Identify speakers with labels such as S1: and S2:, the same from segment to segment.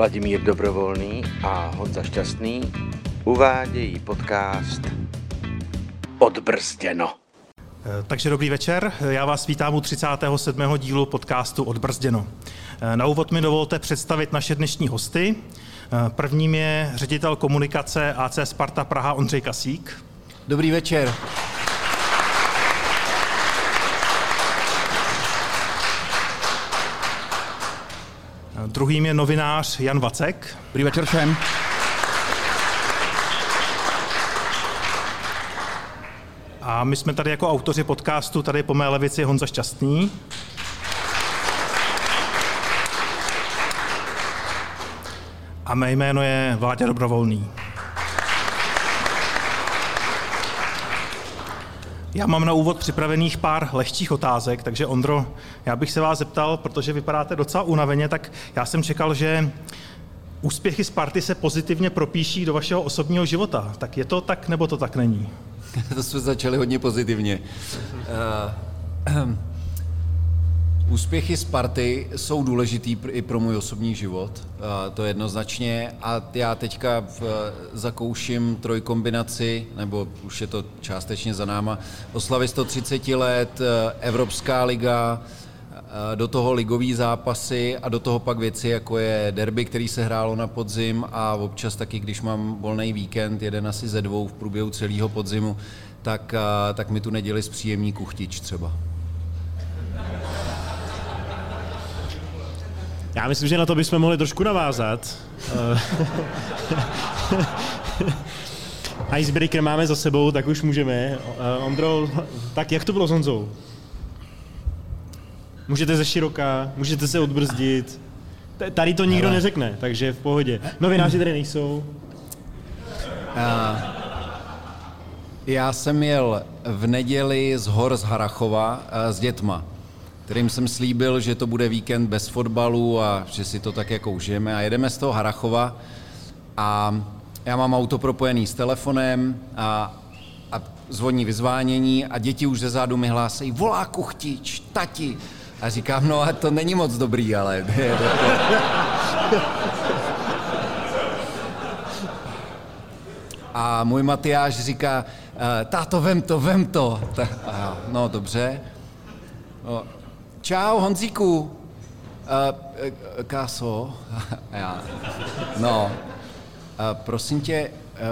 S1: Vladimír Dobrovolný a Honza Šťastný uvádějí podcast Odbrzděno.
S2: Takže dobrý večer, já vás vítám u 37. dílu podcastu Odbrzděno. Na úvod mi dovolte představit naše dnešní hosty. Prvním je ředitel komunikace AC Sparta Praha Ondřej Kasík.
S3: Dobrý večer.
S2: Druhým je novinář Jan Vacek.
S4: Dobrý večer všem.
S2: A my jsme tady jako autoři podcastu, tady po mé levici Honza Šťastný. A mé jméno je Vláďa Dobrovolný. Já mám na úvod připravených pár lehčích otázek, takže Ondro, já bych se vás zeptal, protože vypadáte docela unaveně, tak já jsem čekal, že úspěchy Sparty se pozitivně propíší do vašeho osobního života. Tak je to tak, nebo to tak není?
S3: to jsme začali hodně pozitivně. Uh, Úspěchy Sparty jsou důležitý i pro můj osobní život, to jednoznačně. A já teďka zakouším trojkombinaci, nebo už je to částečně za náma, oslavy 130 let, e, Evropská liga, do toho ligový zápasy a do toho pak věci, jako je derby, který se hrálo na podzim a občas taky, když mám volný víkend, jeden asi ze dvou v průběhu celého podzimu, tak, tak mi tu neděli zpříjemní kuchtič třeba.
S4: Já myslím, že na to bychom mohli trošku navázat. Icebreaker máme za sebou, tak už můžeme. Uh, Ondro, tak jak to bylo s Honzou? Můžete ze široka, můžete se odbrzdit. Tady to nikdo neřekne, takže v pohodě. Novináři tady nejsou. Uh,
S3: já jsem jel v neděli z hor z Harachova s dětma kterým jsem slíbil, že to bude víkend bez fotbalu a že si to tak jako užijeme. A jedeme z toho Harachova a já mám auto propojený s telefonem a, a zvoní vyzvánění a děti už ze zádu mi hlásejí, volá kuchtič, tati. A říkám, no a to není moc dobrý, ale... A můj Matyáš říká, táto, vem to, vem to. no dobře. No, Čau, Honzíku. Uh, káso. já. No. Uh, prosím tě,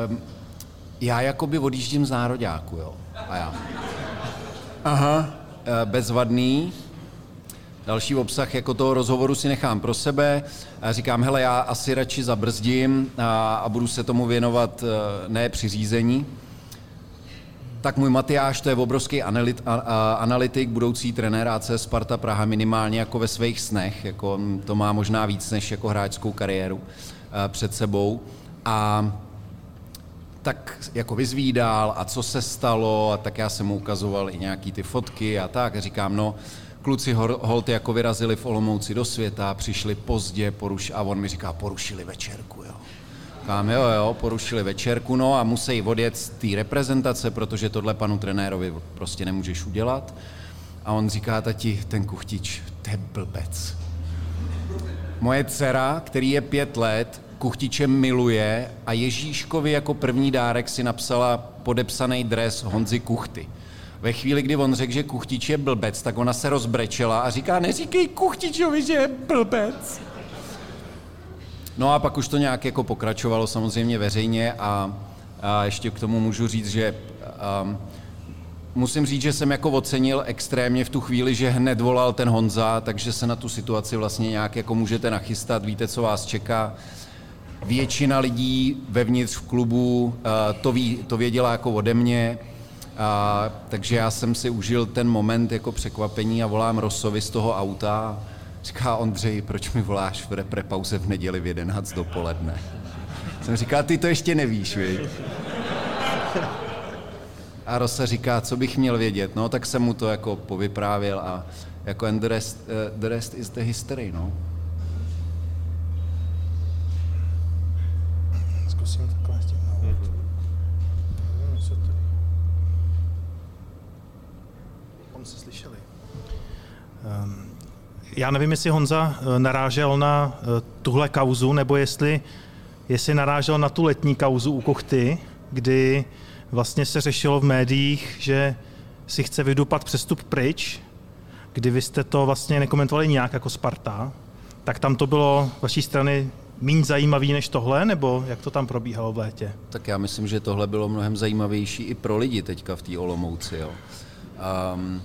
S3: um, já jakoby odjíždím z nároďáku, jo. A já. Aha. Uh, bezvadný. Další obsah jako toho rozhovoru si nechám pro sebe. Říkám, hele, já asi radši zabrzdím a, a budu se tomu věnovat uh, ne při řízení tak můj Matyáš, to je obrovský analyt, a, a, analytik, budoucí trenér AC Sparta Praha minimálně jako ve svých snech, jako to má možná víc než jako hráčskou kariéru a, před sebou. A tak jako vyzvídal a co se stalo a tak já jsem mu ukazoval i nějaký ty fotky a tak a říkám, no, kluci holty jako vyrazili v Olomouci do světa, přišli pozdě, poruš, a on mi říká, porušili večerku, jo. Říkám, jo, jo, porušili večerku, no a musí odjet z té reprezentace, protože tohle panu trenérovi prostě nemůžeš udělat. A on říká, tati, ten kuchtič, to je blbec. Moje dcera, který je pět let, kuchtiče miluje a Ježíškovi jako první dárek si napsala podepsaný dres Honzy Kuchty. Ve chvíli, kdy on řekl, že kuchtič je blbec, tak ona se rozbrečela a říká, neříkej kuchtičovi, že je blbec. No a pak už to nějak jako pokračovalo samozřejmě veřejně a, a ještě k tomu můžu říct, že um, musím říct, že jsem jako ocenil extrémně v tu chvíli, že hned volal ten Honza, takže se na tu situaci vlastně nějak jako můžete nachystat, víte, co vás čeká. Většina lidí vevnitř v klubu uh, to, ví, to věděla jako ode mě, uh, takže já jsem si užil ten moment jako překvapení a volám Rosovi z toho auta Říká Ondřej, proč mi voláš v repre pauze v neděli v 11 dopoledne? Jsem říká, ty to ještě nevíš, viď? A Rosa říká, co bych měl vědět? No, tak jsem mu to jako povyprávěl a jako and the rest, uh, the rest is the history, no.
S2: Zkusím takhle s tím se slyšeli. Um, Já nevím, jestli Honza eh, narážel na eh, tuhle kauzu, nebo jestli, jestli narážel na tu letní kauzu u Kochty, kdy vlastně se řešilo v médiích, že si chce vydupat přestup pryč, kdy vy jste to vlastně nekomentovali nějak jako Sparta, tak tam to bylo vaší strany méně zajímavý než tohle, nebo jak to tam probíhalo v létě?
S3: Tak já myslím, že tohle bylo mnohem zajímavější i pro lidi teďka v té Olomouci. Jo. Um,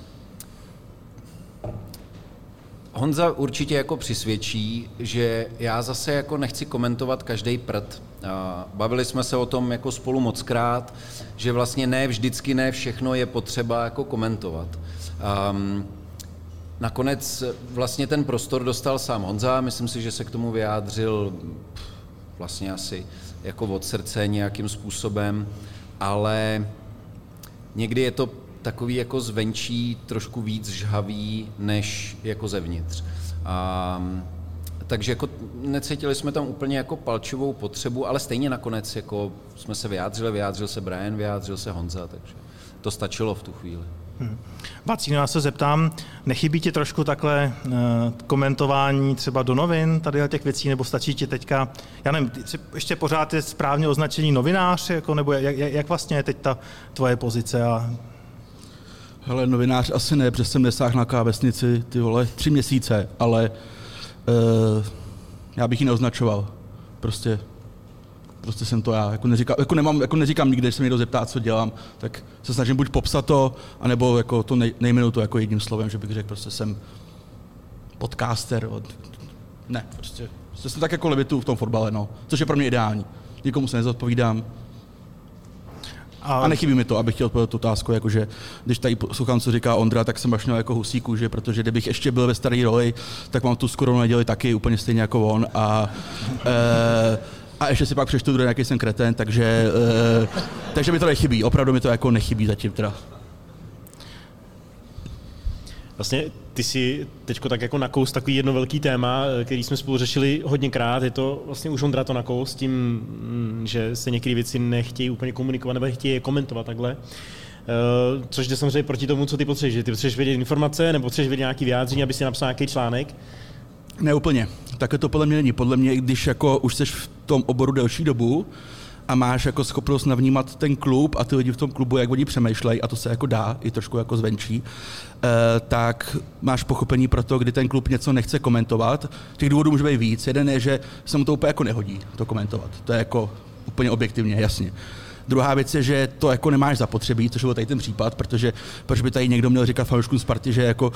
S3: Honza určitě jako přisvědčí, že já zase jako nechci komentovat každý prd. Bavili jsme se o tom jako spolu mockrát, že vlastně ne vždycky, ne všechno je potřeba jako komentovat. Um, nakonec vlastně ten prostor dostal sám Honza, myslím si, že se k tomu vyjádřil vlastně asi jako od srdce nějakým způsobem, ale někdy je to takový jako zvenčí trošku víc žhavý, než jako zevnitř. A, takže jako necítili jsme tam úplně jako palčivou potřebu, ale stejně nakonec jako jsme se vyjádřili, vyjádřil se Brian, vyjádřil se Honza, takže to stačilo v tu chvíli. Hmm.
S2: Vacíno, já se zeptám, nechybí ti trošku takhle uh, komentování třeba do novin tady těch věcí, nebo stačí ti teďka, já nevím, ještě pořád je správně označení novinář, jako, nebo jak, jak vlastně je teď ta tvoje pozice a
S5: Hele, novinář asi ne, protože jsem nesáhl na klávesnici, ty vole, tři měsíce, ale uh, já bych ji neoznačoval. Prostě, prostě jsem to já. Jako, neříkám, jako, nemám, jako neříkám nikde, když se mě někdo zeptá, co dělám, tak se snažím buď popsat to, anebo jako to nej, nejmenuji to jako jedním slovem, že bych řekl, prostě jsem podcaster. Od, ne, prostě, prostě jsem tak jako levitu v tom fotbale, no, což je pro mě ideální. Nikomu se nezodpovídám, a, a nechybí mi to, abych chtěl odpovědět tu otázku, jakože když tady poslouchám, co říká Ondra, tak jsem měl jako husíku, že protože kdybych ještě byl ve staré roli, tak mám tu skoro neděli taky úplně stejně jako on a e, a ještě si pak přečtu, jaký jsem kreten, takže, e, takže mi to nechybí, opravdu mi to jako nechybí zatím teda.
S4: Vlastně ty si teď tak jako nakous takový jedno velký téma, který jsme spolu řešili hodněkrát. Je to vlastně už Ondra to nakous tím, mm, že se některé věci nechtějí úplně komunikovat nebo nechtějí je komentovat takhle. Uh, což jde samozřejmě proti tomu, co ty potřebuješ. Že ty potřebuješ vědět informace nebo potřebuješ vědět nějaký vyjádření, aby si napsal nějaký článek.
S5: Ne úplně. Tak to podle mě není. Podle mě, když jako už jsi v tom oboru delší dobu, a máš jako schopnost navnímat ten klub a ty lidi v tom klubu, jak oni přemýšlejí, a to se jako dá, i trošku jako zvenčí, eh, tak máš pochopení pro to, kdy ten klub něco nechce komentovat. Těch důvodů může být víc. Jeden je, že se mu to úplně jako nehodí to komentovat. To je jako úplně objektivně, jasně. Druhá věc je, že to jako nemáš zapotřebí, což byl tady ten případ, protože proč by tady někdo měl říkat fanouškům Sparty, že jako uh,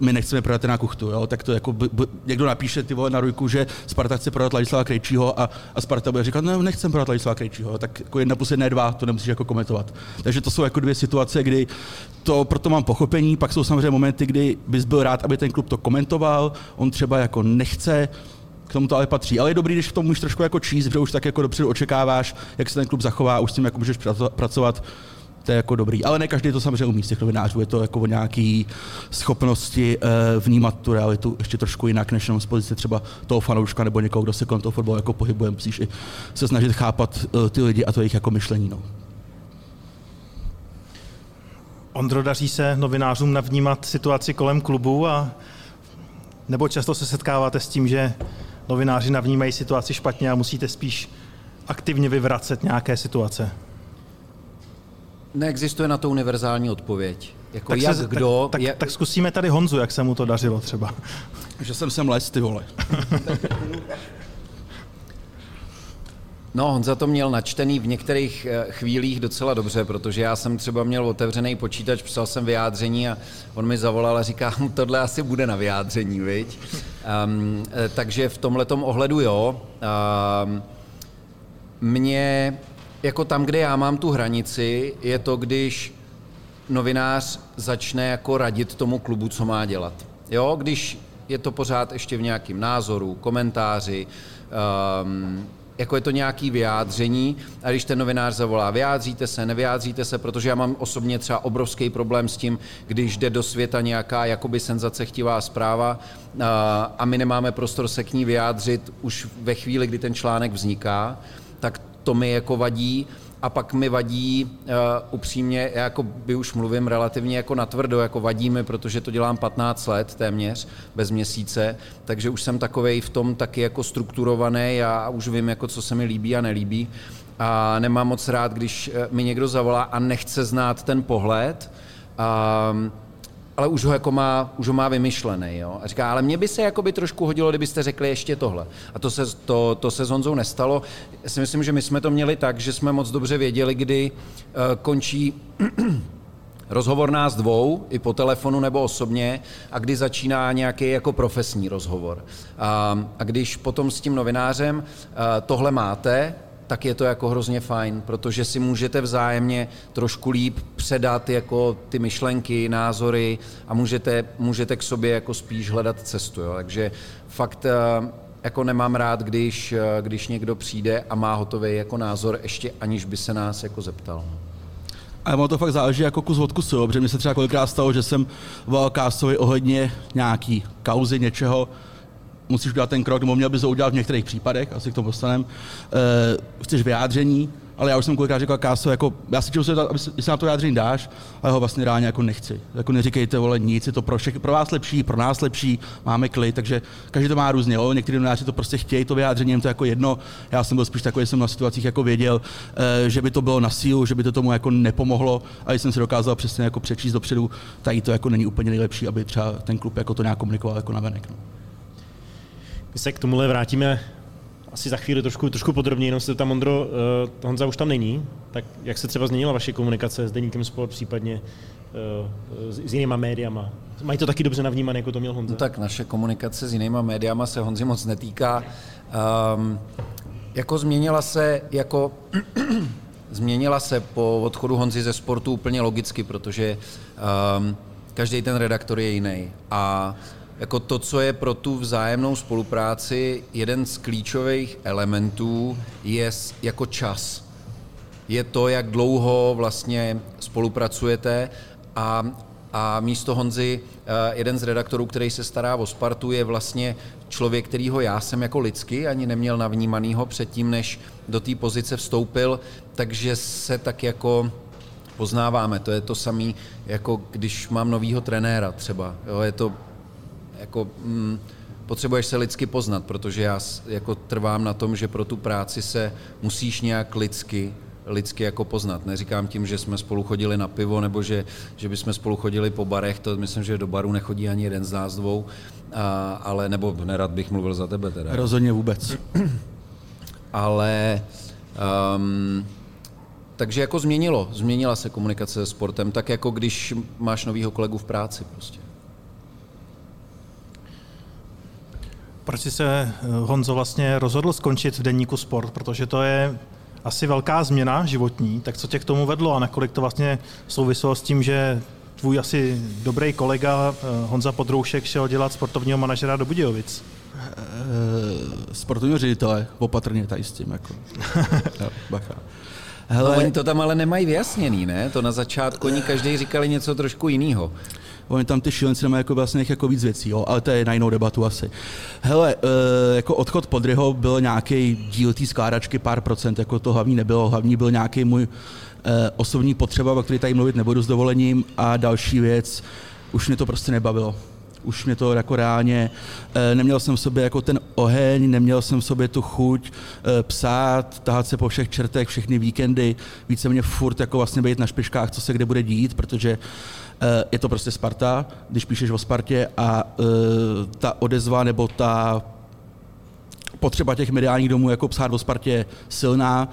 S5: my nechceme prodat na kuchtu, jo? tak to jako b, b, někdo napíše ty vole na rujku, že Sparta chce prodat Ladislava Krejčího a, a Sparta bude říkat, no nechcem prodat Ladislava Krejčího, tak jako jedna plus jedna je dva, to nemusíš jako komentovat. Takže to jsou jako dvě situace, kdy to proto mám pochopení, pak jsou samozřejmě momenty, kdy bys byl rád, aby ten klub to komentoval, on třeba jako nechce, k tomu to ale patří. Ale je dobrý, když v tom můžeš trošku jako číst, že už tak jako dopředu očekáváš, jak se ten klub zachová, už s tím jako můžeš pracovat, to je jako dobrý. Ale ne každý to samozřejmě umí z těch novinářů, je to jako o nějaký schopnosti uh, vnímat tu realitu ještě trošku jinak, než jenom z pozice třeba toho fanouška nebo někoho, kdo se kolem toho fotbalu jako pohybuje. Musíš i se snažit chápat uh, ty lidi a to jejich jako myšlení. No.
S2: Ondro, daří se novinářům navnímat situaci kolem klubu a nebo často se setkáváte s tím, že novináři navnímají situaci špatně a musíte spíš aktivně vyvracet nějaké situace?
S3: Neexistuje na to univerzální odpověď. Jako
S2: tak
S3: jak,
S2: se,
S3: kdo...
S2: Tak,
S3: jak...
S2: tak, tak zkusíme tady Honzu, jak se mu to dařilo třeba.
S5: Že jsem sem les, ty vole.
S3: No, Honza to měl načtený v některých eh, chvílích docela dobře, protože já jsem třeba měl otevřený počítač, psal jsem vyjádření a on mi zavolal a říká, tohle asi bude na vyjádření, viď? Um, takže v tomhletom ohledu jo. Um, mě, jako tam, kde já mám tu hranici, je to, když novinář začne jako radit tomu klubu, co má dělat. Jo, když je to pořád ještě v nějakém názoru, komentáři, um, jako je to nějaký vyjádření a když ten novinář zavolá, vyjádříte se, nevyjádříte se, protože já mám osobně třeba obrovský problém s tím, když jde do světa nějaká jakoby senzacechtivá zpráva a, a my nemáme prostor se k ní vyjádřit už ve chvíli, kdy ten článek vzniká, tak to mi jako vadí a pak mi vadí uh, upřímně, já jako by už mluvím relativně jako natvrdo, jako vadí mi, protože to dělám 15 let téměř, bez měsíce, takže už jsem takovej v tom taky jako strukturovaný, já už vím, jako co se mi líbí a nelíbí. A nemám moc rád, když eh, mi někdo zavolá a nechce znát ten pohled, um, ale už ho, jako má, už ho má vymyšlený. Jo? A říká, ale mně by se jako by trošku hodilo, kdybyste řekli ještě tohle. A to se, to, to se s Honzou nestalo. Já si myslím, že my jsme to měli tak, že jsme moc dobře věděli, kdy uh, končí rozhovor nás dvou, i po telefonu nebo osobně, a kdy začíná nějaký jako profesní rozhovor. A, a když potom s tím novinářem uh, tohle máte, tak je to jako hrozně fajn, protože si můžete vzájemně trošku líp předat jako ty myšlenky, názory a můžete, můžete k sobě jako spíš hledat cestu. Jo. Takže fakt eh, jako nemám rád, když, eh, když někdo přijde a má hotový jako názor, ještě aniž by se nás jako zeptal.
S5: Ale ono to fakt záleží jako kus od kusu, protože mi se třeba kolikrát stalo, že jsem volal Kásovi ohledně nějaký kauzy, něčeho, musíš udělat ten krok, nebo měl bys to udělat v některých případech, asi k tomu dostaneme. Uh, chceš vyjádření, ale já už jsem kolikrát řekl Káso, jako, já si aby se, na to vyjádření dáš, ale ho vlastně reálně jako nechci. Jako neříkejte, vole, nic, je to pro, všech, pro vás lepší, pro nás lepší, máme klid, takže každý to má různě, jo? někteří novináři to prostě chtějí, to vyjádření, jim to jako jedno, já jsem byl spíš takový, jsem na situacích jako věděl, uh, že by to bylo na sílu, že by to tomu jako nepomohlo, a jsem si dokázal přesně jako přečíst dopředu, tady to jako není úplně nejlepší, aby třeba ten klub jako to nějak komunikoval jako na venek. No.
S4: My se k tomuhle vrátíme asi za chvíli trošku, trošku podrobněji, jenom se tam Ondro, uh, Honza už tam není, tak jak se třeba změnila vaše komunikace s Deníkem Sport, případně uh, s, jinýma médiama? Mají to taky dobře navnímané, jako to měl Honza?
S3: No tak naše komunikace s jinýma médiama se Honzi moc netýká. Um, jako změnila se, jako změnila se po odchodu Honzi ze sportu úplně logicky, protože um, každý ten redaktor je jiný. A jako to, co je pro tu vzájemnou spolupráci jeden z klíčových elementů, je jako čas. Je to, jak dlouho vlastně spolupracujete a, a místo Honzy, eh, jeden z redaktorů, který se stará o Spartu, je vlastně člověk, kterýho já jsem jako lidsky ani neměl navnímanýho předtím, než do té pozice vstoupil, takže se tak jako poznáváme. To je to samé, jako když mám novýho trenéra třeba. Jo, je to jako, mm, potřebuješ se lidsky poznat, protože já jako trvám na tom, že pro tu práci se musíš nějak lidsky lidsky jako poznat. Neříkám tím, že jsme spolu chodili na pivo, nebo že, že bychom spolu chodili po barech, to myslím, že do baru nechodí ani jeden z nás dvou, a, ale, nebo nerad bych mluvil za tebe teda.
S5: Rozhodně vůbec.
S3: ale um, takže jako změnilo, změnila se komunikace se sportem, tak jako když máš novýho kolegu v práci prostě.
S2: Proč jsi se eh, Honzo vlastně rozhodl skončit v denníku Sport? Protože to je asi velká změna životní, tak co tě k tomu vedlo a nakolik to vlastně souviselo s tím, že tvůj asi dobrý kolega eh, Honza Podroušek šel dělat sportovního manažera do Budějovic?
S5: E, sportovního ředitele, opatrně tady s tím. Jako. jo, bacha.
S3: Hele, no, oni to tam ale nemají vyjasněný, ne? To na začátku oni každý říkali něco trošku jiného.
S5: Oni tam ty šílenci mají jako vlastně jako víc věcí, jo, ale to je na jinou debatu asi. Hele, e, jako odchod Podryho byl nějaký díl té skládačky, pár procent, jako to hlavní nebylo. Hlavní byl nějaký můj e, osobní potřeba, o který tady mluvit nebudu s dovolením. A další věc, už mě to prostě nebavilo už mě to jako reálně, neměl jsem v sobě jako ten oheň, neměl jsem v sobě tu chuť psát, tahat se po všech čertech, všechny víkendy, více mě furt jako vlastně být na špičkách, co se kde bude dít, protože je to prostě Sparta, když píšeš o Spartě a ta odezva nebo ta potřeba těch mediálních domů jako psát o Spartě je silná,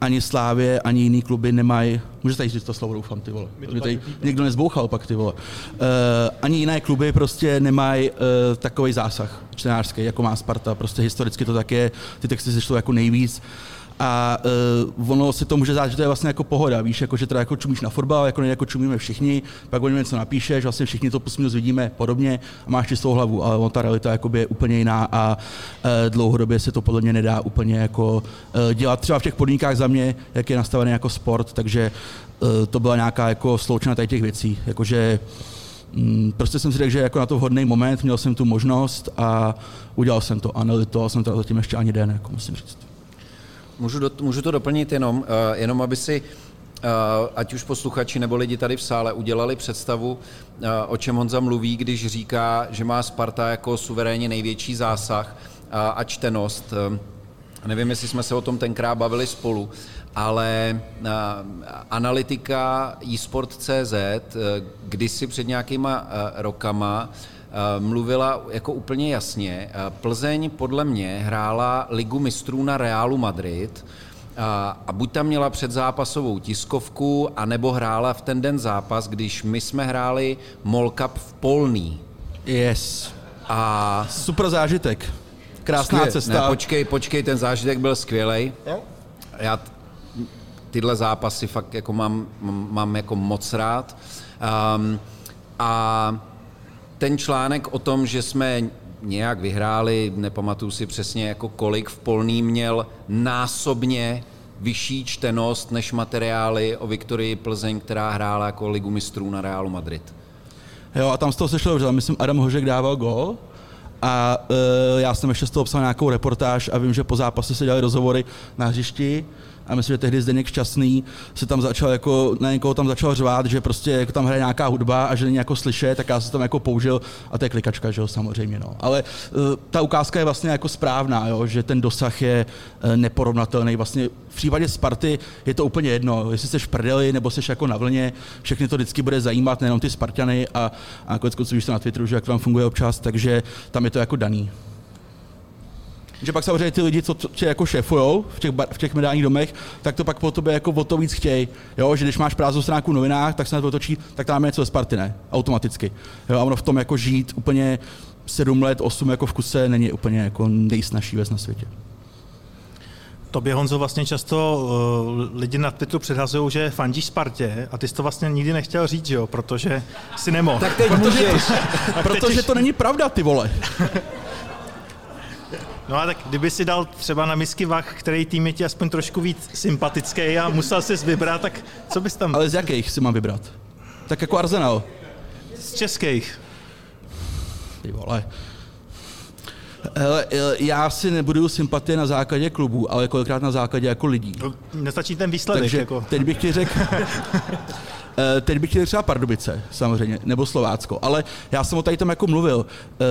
S5: ani Slávě, ani jiný kluby nemají, můžete tady říct to slovo, doufám, ty vole. Mě tady někdo nezbouchal pak, ty vole. Uh, ani jiné kluby prostě nemají uh, takový zásah čtenářský, jako má Sparta, prostě historicky to tak je, ty texty se jako nejvíc. A uh, ono si to může zdát, že to je vlastně jako pohoda, víš, jako, že teda jako čumíš na fotbal, jako, jako čumíme všichni, pak o něco napíšeš, vlastně všichni to plus vidíme podobně a máš čistou hlavu, ale on ta realita jakoby je úplně jiná a uh, dlouhodobě se to podle mě nedá úplně jako uh, dělat. Třeba v těch podmínkách za mě, jak je nastavený jako sport, takže uh, to byla nějaká jako sloučena tady těch věcí, jakože mm, prostě jsem si řekl, že jako na to vhodný moment, měl jsem tu možnost a udělal jsem to. A nelitoval jsem to zatím ještě ani den, jako musím říct.
S3: Můžu, do, můžu to doplnit jenom, uh, jenom aby si uh, ať už posluchači nebo lidi tady v sále udělali představu, uh, o čem Honza mluví, když říká, že má Sparta jako suverénně největší zásah a čtenost. Nevím, jestli jsme se o tom tenkrát bavili spolu, ale analytika eSport.cz kdysi před nějakýma rokama mluvila jako úplně jasně. Uh, Plzeň podle mě hrála ligu mistrů na Realu Madrid, a, a buď tam měla předzápasovou tiskovku, anebo hrála v ten den zápas, když my jsme hráli Mall Cup v Polný.
S5: Yes.
S3: A
S5: Super zážitek. Krásná
S3: Skvěle.
S5: cesta.
S3: Ne, počkej, počkej, ten zážitek byl skvělý. Já t- tyhle zápasy fakt jako mám, mám, mám jako moc rád. Um, a ten článek o tom, že jsme nějak vyhráli, nepamatuju si přesně jako kolik v Polný měl násobně vyšší čtenost než materiály o Viktorii Plzeň, která hrála jako ligu mistrů na Realu Madrid.
S5: Jo, a tam z toho sešlo dobře. Myslím, Adam Hožek dával gol a uh, já jsem ještě z toho psal nějakou reportáž a vím, že po zápase se dělali rozhovory na hřišti a myslím, že tehdy Zdeněk Šťastný se tam začal jako, na někoho tam začal řvát, že prostě jako tam hraje nějaká hudba a že není jako slyšet, tak já jsem tam jako použil a to je klikačka, že jo, samozřejmě, no. Ale uh, ta ukázka je vlastně jako správná, jo, že ten dosah je uh, neporovnatelný. Vlastně v případě Sparty je to úplně jedno, jestli jsi v prdeli nebo jsi jako na vlně, všechny to vždycky bude zajímat, nejenom ty Spartany a, a konec konců, to na Twitteru, že jak tam funguje občas, takže tam je to jako daný. Že pak samozřejmě ty lidi, co tě jako šéfujou v těch, bar, v těch mediálních domech, tak to pak po tobě jako o to víc chtějí. Jo, že když máš prázdnou stránku v novinách, tak se na to otočí, tak tam máme něco ze Sparty, ne? Automaticky. Jo, a ono v tom jako žít úplně sedm let, osm jako v kuse není úplně jako nejsnažší věc na světě.
S2: Tobě, Honzo, vlastně často uh, lidi na Twitteru předhazují, že fandíš Spartě a ty jsi to vlastně nikdy nechtěl říct, že jo, protože si nemohl.
S3: Tak teď můžeš.
S5: Protože to není pravda, ty vole.
S2: No a tak kdyby si dal třeba na misky vach, který tým je ti aspoň trošku víc sympatický a musel jsi vybrat, tak co bys tam...
S5: Ale z jakých si mám vybrat? Tak jako Arsenal.
S2: Z českých.
S5: Ty vole. Hele, já si nebudu sympatie na základě klubů, ale kolikrát na základě jako lidí.
S2: Nestačí ten výsledek.
S5: Takže
S2: jako.
S5: teď bych ti řekl, teď bych chtěl třeba Pardubice, samozřejmě, nebo Slovácko, ale já jsem o tady tam jako mluvil. Eh,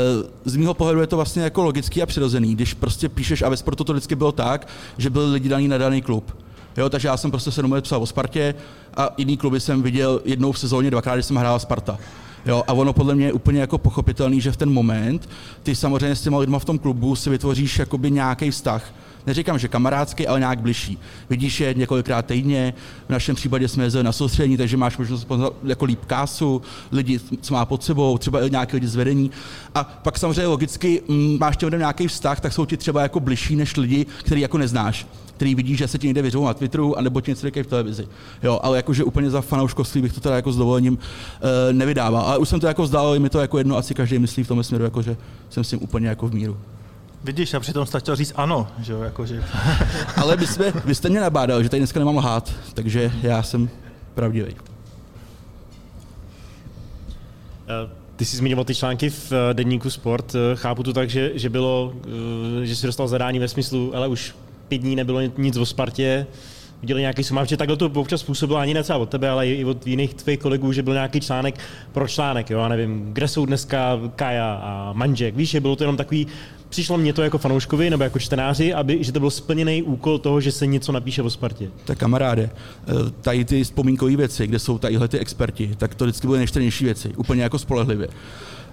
S5: Z mýho pohledu je to vlastně jako logický a přirozený, když prostě píšeš, a ve sportu to vždycky bylo tak, že byli lidi daný na daný klub. Jo, takže já jsem prostě se domluvil psal o Spartě a jiný kluby jsem viděl jednou v sezóně, dvakrát, když jsem hrál Sparta. Jo, a ono podle mě je úplně jako pochopitelný, že v ten moment ty samozřejmě s těma lidma v tom klubu si vytvoříš jakoby nějaký vztah. Neříkám, že kamarádský, ale nějak bližší. Vidíš je několikrát týdně, v našem případě jsme jezdili na soustředění, takže máš možnost jako líp kásu, lidi, co má pod sebou, třeba nějaké lidi z vedení. A pak samozřejmě logicky mm, máš těm nějaký vztah, tak jsou ti třeba jako bližší než lidi, který jako neznáš který vidí, že se ti někde vyřou na Twitteru, anebo ti něco říkají v televizi. Jo, ale jakože úplně za fanouškovství bych to teda jako s dovolením uh, nevydával. Ale už jsem to jako vzdál, je mi to jako jedno, asi každý myslí v tom směru, jako, že jsem s tím úplně jako v míru.
S2: Vidíš, a přitom chtěl říct ano, že jo, jakože.
S5: Ale vy, jsme, vy jste mě nabádal, že tady dneska nemám lhát, takže já jsem pravdivý.
S4: Eh, Ty jsi zmiňoval ty články v eh, denníku Sport. Eh, Chápu to tak, že, že bylo, že jsi dostal zadání ve smyslu, ale už pět dní nebylo nic o Spartě, viděli nějaký sumář, že takhle to občas působilo ani ne třeba od tebe, ale i od jiných tvých kolegů, že byl nějaký článek pro článek, jo, já nevím, kde jsou dneska Kaja a Manžek, víš, že bylo to jenom takový, přišlo mě to jako fanouškovi nebo jako čtenáři, aby, že to byl splněný úkol toho, že se něco napíše o Spartě.
S5: Tak kamaráde, eh, tady ty vzpomínkové věci, kde jsou tadyhle ty experti, tak to vždycky byly nejštěnější věci, úplně jako spolehlivě.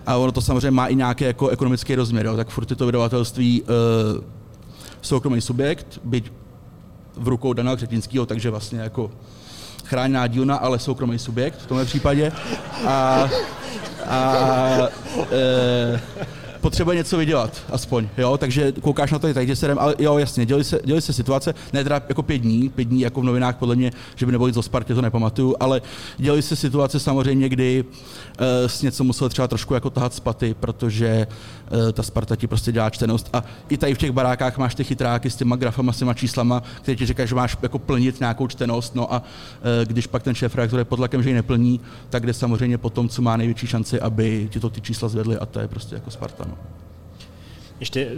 S5: A ono to samozřejmě má i nějaký jako ekonomický rozměr, jo, tak furt je to vydavatelství uh, soukromý subjekt, byť v rukou Dana Křetinského, takže vlastně jako chráněná dílna, ale soukromý subjekt v tomhle případě. A, a e, potřebuje něco vydělat, aspoň, jo, takže koukáš na to i tady, se jdem, ale jo, jasně, děli se, děli se situace, ne teda jako pět dní, pět dní jako v novinách podle mě, že by nebylo nic o Spartě, to nepamatuju, ale děli se situace samozřejmě, kdy uh, s něco musel třeba trošku jako tahat z paty, protože uh, ta Sparta ti prostě dělá čtenost a i tady v těch barákách máš ty chytráky s těma grafama, s těma číslama, které ti říkají, že máš jako plnit nějakou čtenost, no a uh, když pak ten šéf reaktor je pod tlakem, že ji neplní, tak jde samozřejmě po tom, co má největší šanci, aby ti to ty čísla zvedly a to je prostě jako Sparta. No.
S4: Ještě eh,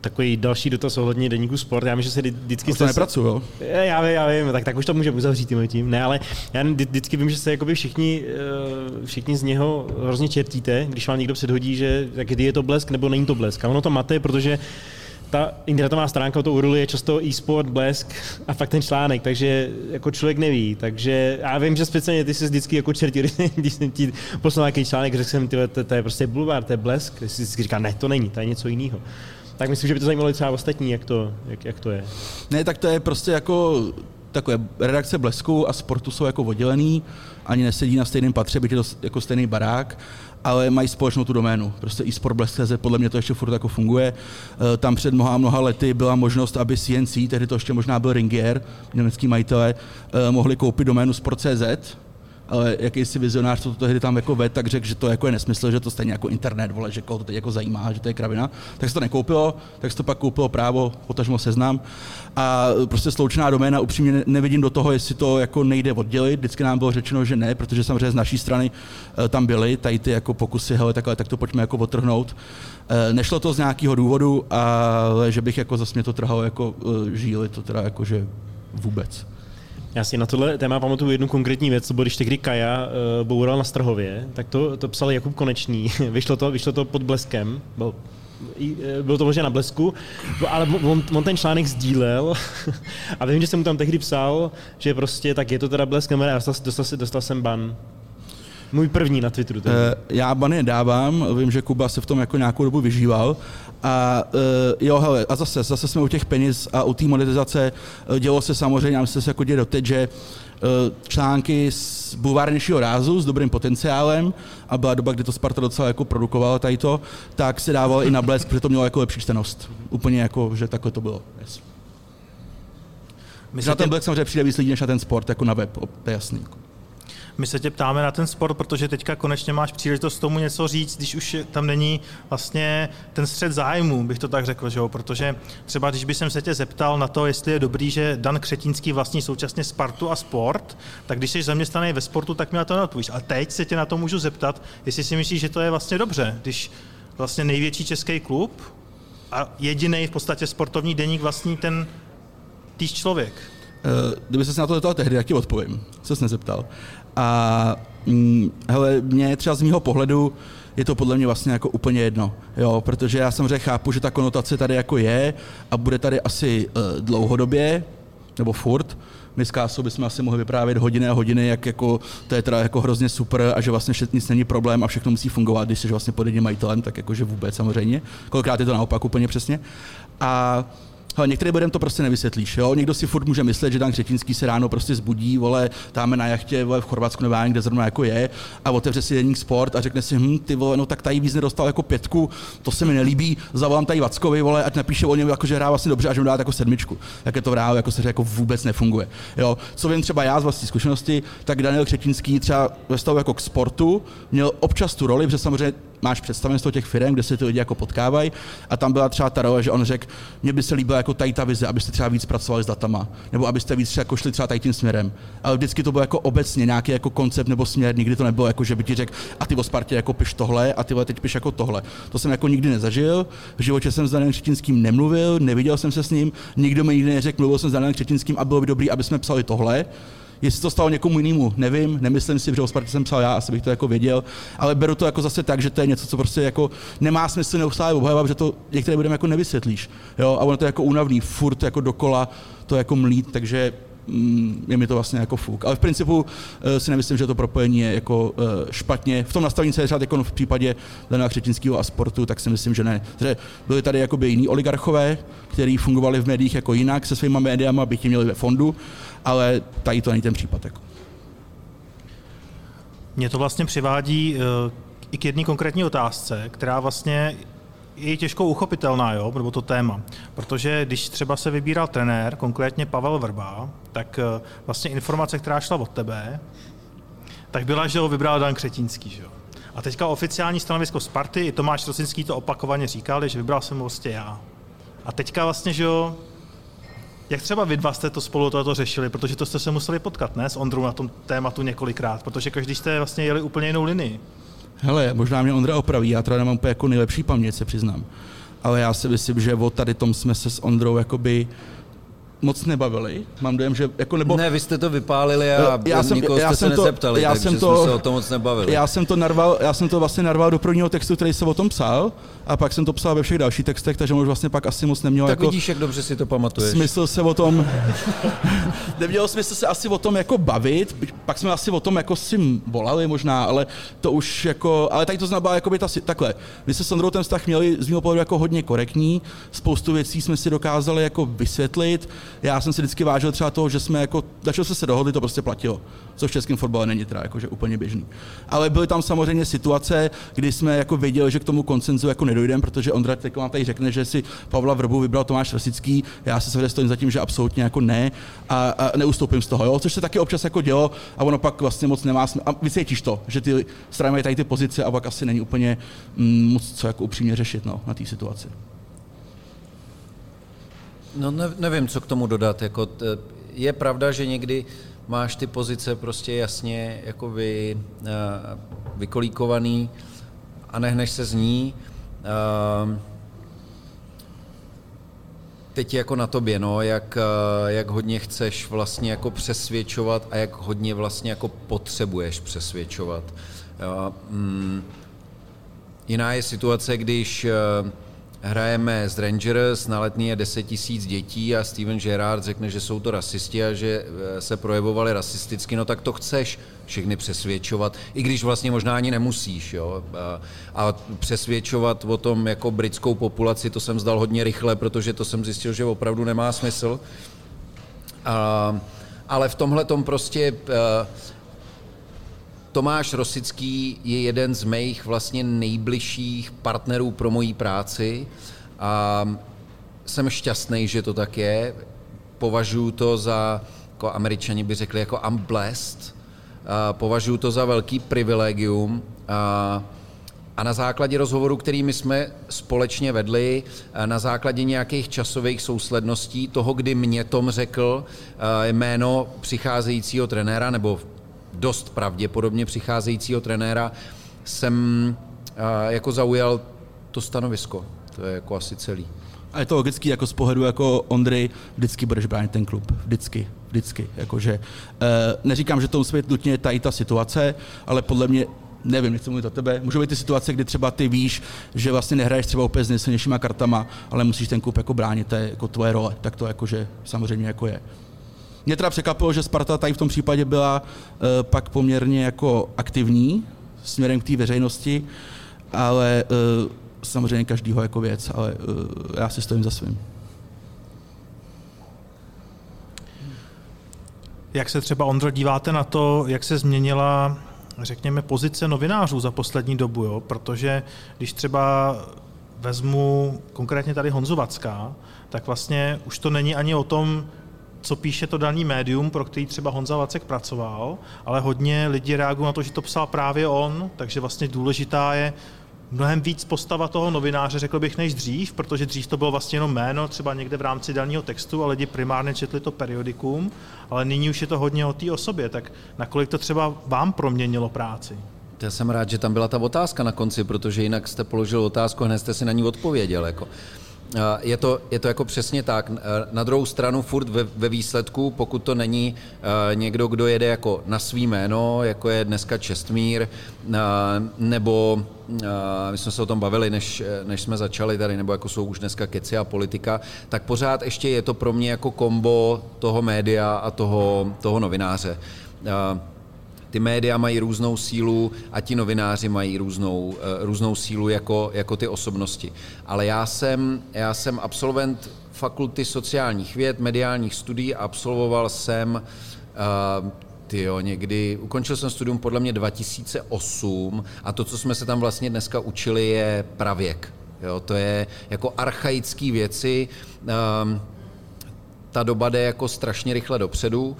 S4: takový další dotaz ohledně deníku sport. Já myslím, že se vždy- vždycky...
S5: To
S4: jste se-
S5: nepracuju, jo.
S4: Já vím, já vím, tak, tak už to můžeme uzavřít tím tím. Ne, ale já vždy- vždycky vím, že se jakoby všichni, eh, všichni z něho hrozně čertíte, když vám někdo předhodí, že tak kdy je to blesk nebo není to blesk. A ono to mate, protože ta internetová stránka to URL je často e-sport, blesk a fakt ten článek, takže jako člověk neví. Takže já vím, že speciálně ty jsi vždycky jako čertil, když jsem ti poslal nějaký článek, řekl jsem, tyhle, to, to, je prostě bulvár, to je blesk. Ty jsi říkal, ne, to není, to je něco jiného. Tak myslím, že by to zajímalo i třeba ostatní, jak to, jak, jak to je.
S5: Ne, tak to je prostě jako takové redakce Blesku a sportu jsou jako oddělený, ani nesedí na stejném patře, byť je to jako stejný barák, ale mají společnou tu doménu. Prostě e-sport Blesk.cz, podle mě to ještě furt jako funguje. Eh, Tam před mnoha, mnoha lety byla možnost, aby CNC, tehdy to ještě možná byl Ringier, německý majitelé, eh, mohli koupit doménu sport.cz, ale jakýsi vizionář, co to tehdy tam jako ved, tak řekl, že to jako je nesmysl, že to stejně jako internet, vole, že koho to teď jako zajímá, že to je kravina. Tak se to nekoupilo, tak se to pak koupilo právo, potažmo seznam. A prostě sloučená doména, upřímně ne- nevidím do toho, jestli to jako nejde oddělit. Vždycky nám bylo řečeno, že ne, protože samozřejmě z naší strany eh, tam byly tady ty jako pokusy, hele, takhle, tak to pojďme jako odtrhnout. Eh, Nešlo to z nějakého důvodu, ale že bych jako zase mě to trhalo jako eh, žíly, to teda jako, že vůbec.
S4: Já si na tohle téma pamatuju jednu konkrétní věc, to bylo, když tehdy Kaja uh, boural na Strhově, tak to, to psal Jakub Konečný, vyšlo to, vyšlo to pod bleskem, byl, eh, bylo to možná na blesku, ale on, on ten článek sdílel a vím, že jsem mu tam tehdy psal, že prostě tak je to teda blesk, nebo ne, a dostal, dostal, dostal, jsem ban. Můj první na Twitteru. tehdy.
S5: Eh, Já bany nedávám, vím, že Kuba se v tom jako nějakou dobu vyžíval. A uh, jo, hele, a zase, zase jsme u těch peněz a u té monetizace eh, dělo se samozřejmě, já myslím, se jako děje doteď, že eh, články z bulvárnějšího rázu s dobrým potenciálem a byla doba, kdy to Sparta docela jako produkovala tady to, tak se dával i na blesk, protože to mělo jako lepší čtenost. Úplně jako, že takhle to bylo. Yes.
S2: My
S5: Že
S2: se,
S5: na ten blesk samozřejmě přijde víc lidí než na ten sport, jako na web, to je jasný. jako.
S2: My se tě ptáme na ten sport, protože teďka konečně máš příležitost tomu něco říct, když už tam není vlastně ten střed zájmu, bych to tak řekl, že jo? protože třeba když bych se tě zeptal na to, jestli je dobrý, že Dan Křetínský vlastní současně Spartu a sport, tak když jsi zaměstnaný ve sportu, tak mi na to neodpovíš. A teď se tě na to můžu zeptat, jestli si myslíš, že to je vlastně dobře, když vlastně největší český klub a jediný v podstatě sportovní deník vlastní ten týž člověk.
S5: Eh, Kdyby se na to zeptal tehdy, jak ti odpovím. Se jsi nezeptal. A mm, hele, mě třeba z mýho pohledu je to podle mě vlastně jako úplně jedno, jo, protože já samozřejmě chápu, že ta konotace tady jako je a bude tady asi uh, dlouhodobě, nebo furt, my s Kásou bychom asi mohli vyprávět hodiny a hodiny, jak jako, to je teda jako hrozně super a že vlastně nic není problém a všechno musí fungovat, když jsi vlastně pod jedním majitelem, tak jakože vůbec samozřejmě. Kolikrát je to naopak úplně přesně. A Hele, některým lidem to prostě nevysvětlíš, jo? Někdo si furt může myslet, že Dan Křetínský se ráno prostě zbudí, vole, tam na jachtě, vole, v Chorvatsku nebo kde zrovna jako je, a otevře si deník sport a řekne si, hm, ty vole, no tak tady víc nedostal jako pětku, to se mi nelíbí, zavolám tady Vackovi, vole, ať napíše o něm, jako, že hrá vlastně dobře a že mu dá jako sedmičku. Jak je to v jako se jako vůbec nefunguje. Jo? Co vím třeba já z vlastní zkušenosti, tak Daniel Křetínský třeba ve stavu jako k sportu měl občas tu roli, protože samozřejmě máš představenstvo těch firm, kde se ty lidi jako potkávají a tam byla třeba ta role, že on řekl, mně by se líbila jako tady ta vize, abyste třeba víc pracovali s datama, nebo abyste víc jako šli třeba tady tím směrem. Ale vždycky to bylo jako obecně nějaký jako koncept nebo směr, nikdy to nebylo jako, že by ti řekl, a ty o Spartě jako piš tohle a ty teď piš jako tohle. To jsem jako nikdy nezažil, v životě jsem s Danielem Křetinským nemluvil, neviděl jsem se s ním, nikdo mi nikdy neřekl, mluvil jsem s Danielem Křetinským a bylo by dobrý, aby jsme psali tohle. Jestli to stalo někomu jinému, nevím, nemyslím si, že o Spartě jsem psal já, asi bych to jako věděl, ale beru to jako zase tak, že to je něco, co prostě jako nemá smysl neustále obhajovat, že to některé budeme jako nevysvětlíš. Jo? A ono to je jako únavný, furt jako dokola to jako mlít, takže je mi to vlastně jako fuk. Ale v principu eh, si nemyslím, že to propojení je jako eh, špatně. V tom nastavení se třeba jako v případě Lena Křetinského a sportu, tak si myslím, že ne. Že byli tady jakoby jiní oligarchové, kteří fungovali v médiích jako jinak se svýma médiama, by ti měli ve fondu, ale tady to není ten případ. Jako.
S2: Mě to vlastně přivádí eh, i k jedné konkrétní otázce, která vlastně je těžko uchopitelná, jo, nebo to téma. Protože když třeba se vybíral trenér, konkrétně Pavel Vrba, tak eh, vlastně informace, která šla od tebe, tak byla, že ho vybral Dan Křetínský. Že jo. A teďka oficiální stanovisko Sparty, i Tomáš Rosinský to opakovaně říkal, že vybral jsem ho vlastně já. A teďka vlastně, že jo, jak třeba vy dva jste to spolu toto řešili, protože to jste se museli potkat, ne, s Ondrou na tom tématu několikrát, protože každý jste vlastně jeli úplně jinou linii.
S5: Hele, možná mě Ondra opraví, já teda nemám úplně jako nejlepší paměť, se přiznám. ale já si myslím, že o tady tom jsme se s Ondrou jakoby moc nebavili. Mám dojem, že jako nebo...
S3: Ne, vy jste to vypálili a já jsem, nikoho já jste jsem se to, nezeptali, já jsem to, jsme se o tom moc nebavili.
S5: Já jsem to narval, já jsem to vlastně narval do prvního textu, který se o tom psal a pak jsem to psal ve všech dalších textech, takže už vlastně pak asi moc nemělo
S3: tak
S5: jako...
S3: vidíš, jak dobře si to pamatuješ.
S5: Smysl se o tom... nemělo smysl se asi o tom jako bavit, pak jsme asi o tom jako si volali možná, ale to už jako... Ale tady to znamená jako by ta, takhle. My se s Sondrou ten vztah měli z mého pohledu jako hodně korektní, spoustu věcí jsme si dokázali jako vysvětlit, já jsem si vždycky vážil třeba toho, že jsme jako, začal se se dohodli, to prostě platilo, což v českém fotbale není teda jakože úplně běžný. Ale byly tam samozřejmě situace, kdy jsme jako věděli, že k tomu koncenzu jako nedojdeme, protože Ondra teď vám tady řekne, že si Pavla Vrbu vybral Tomáš Rosický, já se sevře stojím za tím, že absolutně jako ne a, a neustoupím z toho, jo? což se taky občas jako dělo a ono pak vlastně moc nemá smysl. A vycítíš to, že ty strany mají tady ty pozice a pak asi není úplně mm, moc co jako upřímně řešit no, na té situaci.
S3: No ne, nevím, co k tomu dodat. Jako t, je pravda, že někdy máš ty pozice prostě jasně jako vy, uh, vykolíkovaný a nehneš se z ní. Uh, teď jako na tobě, no, jak, uh, jak hodně chceš vlastně jako přesvědčovat a jak hodně vlastně jako potřebuješ přesvědčovat. Mm, jiná je situace, když uh, hrajeme s Rangers, na letní je 10 tisíc dětí a Steven Gerrard řekne, že jsou to rasisti a že eh, se projevovali rasisticky, no tak to chceš všechny přesvědčovat, i když vlastně možná ani nemusíš. Jo? A, a přesvědčovat o tom jako britskou populaci, to jsem zdal hodně rychle, protože to jsem zjistil, že opravdu nemá smysl. A, ale v tomhle tom prostě eh, Tomáš Rosický je jeden z mých vlastně nejbližších partnerů pro moji práci a jsem šťastný, že to tak je. Považuji to za, jako američani by řekli, jako I'm blessed. Považuji to za velký privilegium. A, a na základě rozhovoru, který my jsme společně vedli, na základě nějakých časových sousledností, toho, kdy mě Tom řekl jméno přicházejícího trenéra, nebo dost pravděpodobně přicházejícího trenéra, jsem jako zaujal to stanovisko. To je jako asi celý.
S5: A je to logický, jako z pohledu jako Ondry, vždycky budeš bránit ten klub. Vždycky, vždycky. Jakože, e, neříkám, že to musí být nutně tady ta situace, ale podle mě nevím, nechci mluvit o tebe, můžou být ty situace, kdy třeba ty víš, že vlastně nehraješ třeba úplně s nejsilnějšíma kartama, ale musíš ten klub jako bránit, to je jako tvoje role, tak to jakože samozřejmě jako je. Mě teda překvapilo, že Sparta tady v tom případě byla uh, pak poměrně jako aktivní směrem k té veřejnosti, ale uh, samozřejmě každýho jako věc, ale uh, já si stojím za svým.
S2: Jak se třeba, Ondro, díváte na to, jak se změnila, řekněme, pozice novinářů za poslední dobu, jo? protože když třeba vezmu konkrétně tady Honzu tak vlastně už to není ani o tom, co píše to daný médium, pro který třeba Honza Vacek pracoval, ale hodně lidí reagují na to, že to psal právě on, takže vlastně důležitá je mnohem víc postava toho novináře, řekl bych, než dřív, protože dřív to bylo vlastně jenom jméno, třeba někde v rámci daného textu a lidi primárně četli to periodikum, ale nyní už je to hodně o té osobě, tak nakolik to třeba vám proměnilo práci?
S3: Já jsem rád, že tam byla ta otázka na konci, protože jinak jste položil otázku a hned jste si na ní odpověděl. Jako. Je to, je to jako přesně tak. Na druhou stranu furt ve, ve výsledku, pokud to není někdo, kdo jede jako na svý jméno, jako je dneska Čestmír, nebo my jsme se o tom bavili, než, než jsme začali tady, nebo jako jsou už dneska keci a politika, tak pořád ještě je to pro mě jako kombo toho média a toho, toho novináře ty média mají různou sílu a ti novináři mají různou, eh, různou sílu jako, jako ty osobnosti. Ale já jsem, já jsem absolvent fakulty sociálních věd, mediálních studií a absolvoval jsem uh, tyjo, někdy, ukončil jsem studium podle mě 2008 a to, co jsme se tam vlastně dneska učili, je pravěk. Jo, to je jako archaické věci. Um, ta doba jde jako strašně rychle dopředu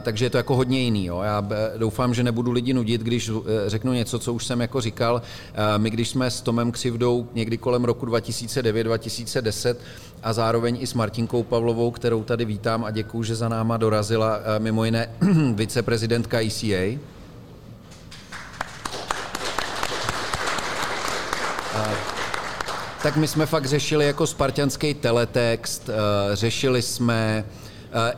S3: takže je to jako hodně jiný. Jo. Já doufám, že nebudu lidi nudit, když eh, řeknu něco, co už jsem jako říkal. My, když jsme s Tomem Křivdou někdy kolem roku 2009-2010 a zároveň i s Martinkou Pavlovou, kterou tady vítám a děkuju, že za náma dorazila mimo jiné viceprezidentka ECA, tak my jsme fakt řešili jako spartianský teletext, eh, řešili jsme eh,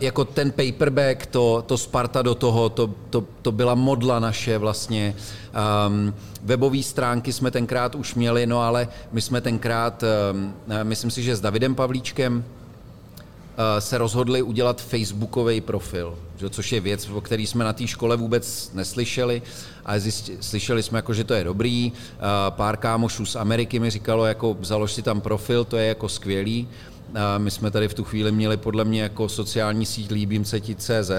S3: jako ten paperback, to, to Sparta do toho, to, to, to byla modla naše vlastně. Um, webové stránky jsme tenkrát už měli, no ale my jsme tenkrát, um, myslím si, že s Davidem Pavlíčkem, Eh, se rozhodli udělat facebookový profil, že, což je věc, o který jsme na té škole vůbec neslyšeli, ale zjistili, slyšeli jsme, jako, že to je dobrý. Eh, pár kámošů z Ameriky mi říkalo, jako založ si tam profil, to je jako skvělý. My jsme tady v tu chvíli měli podle mě jako sociální síť líbím se ti CZ.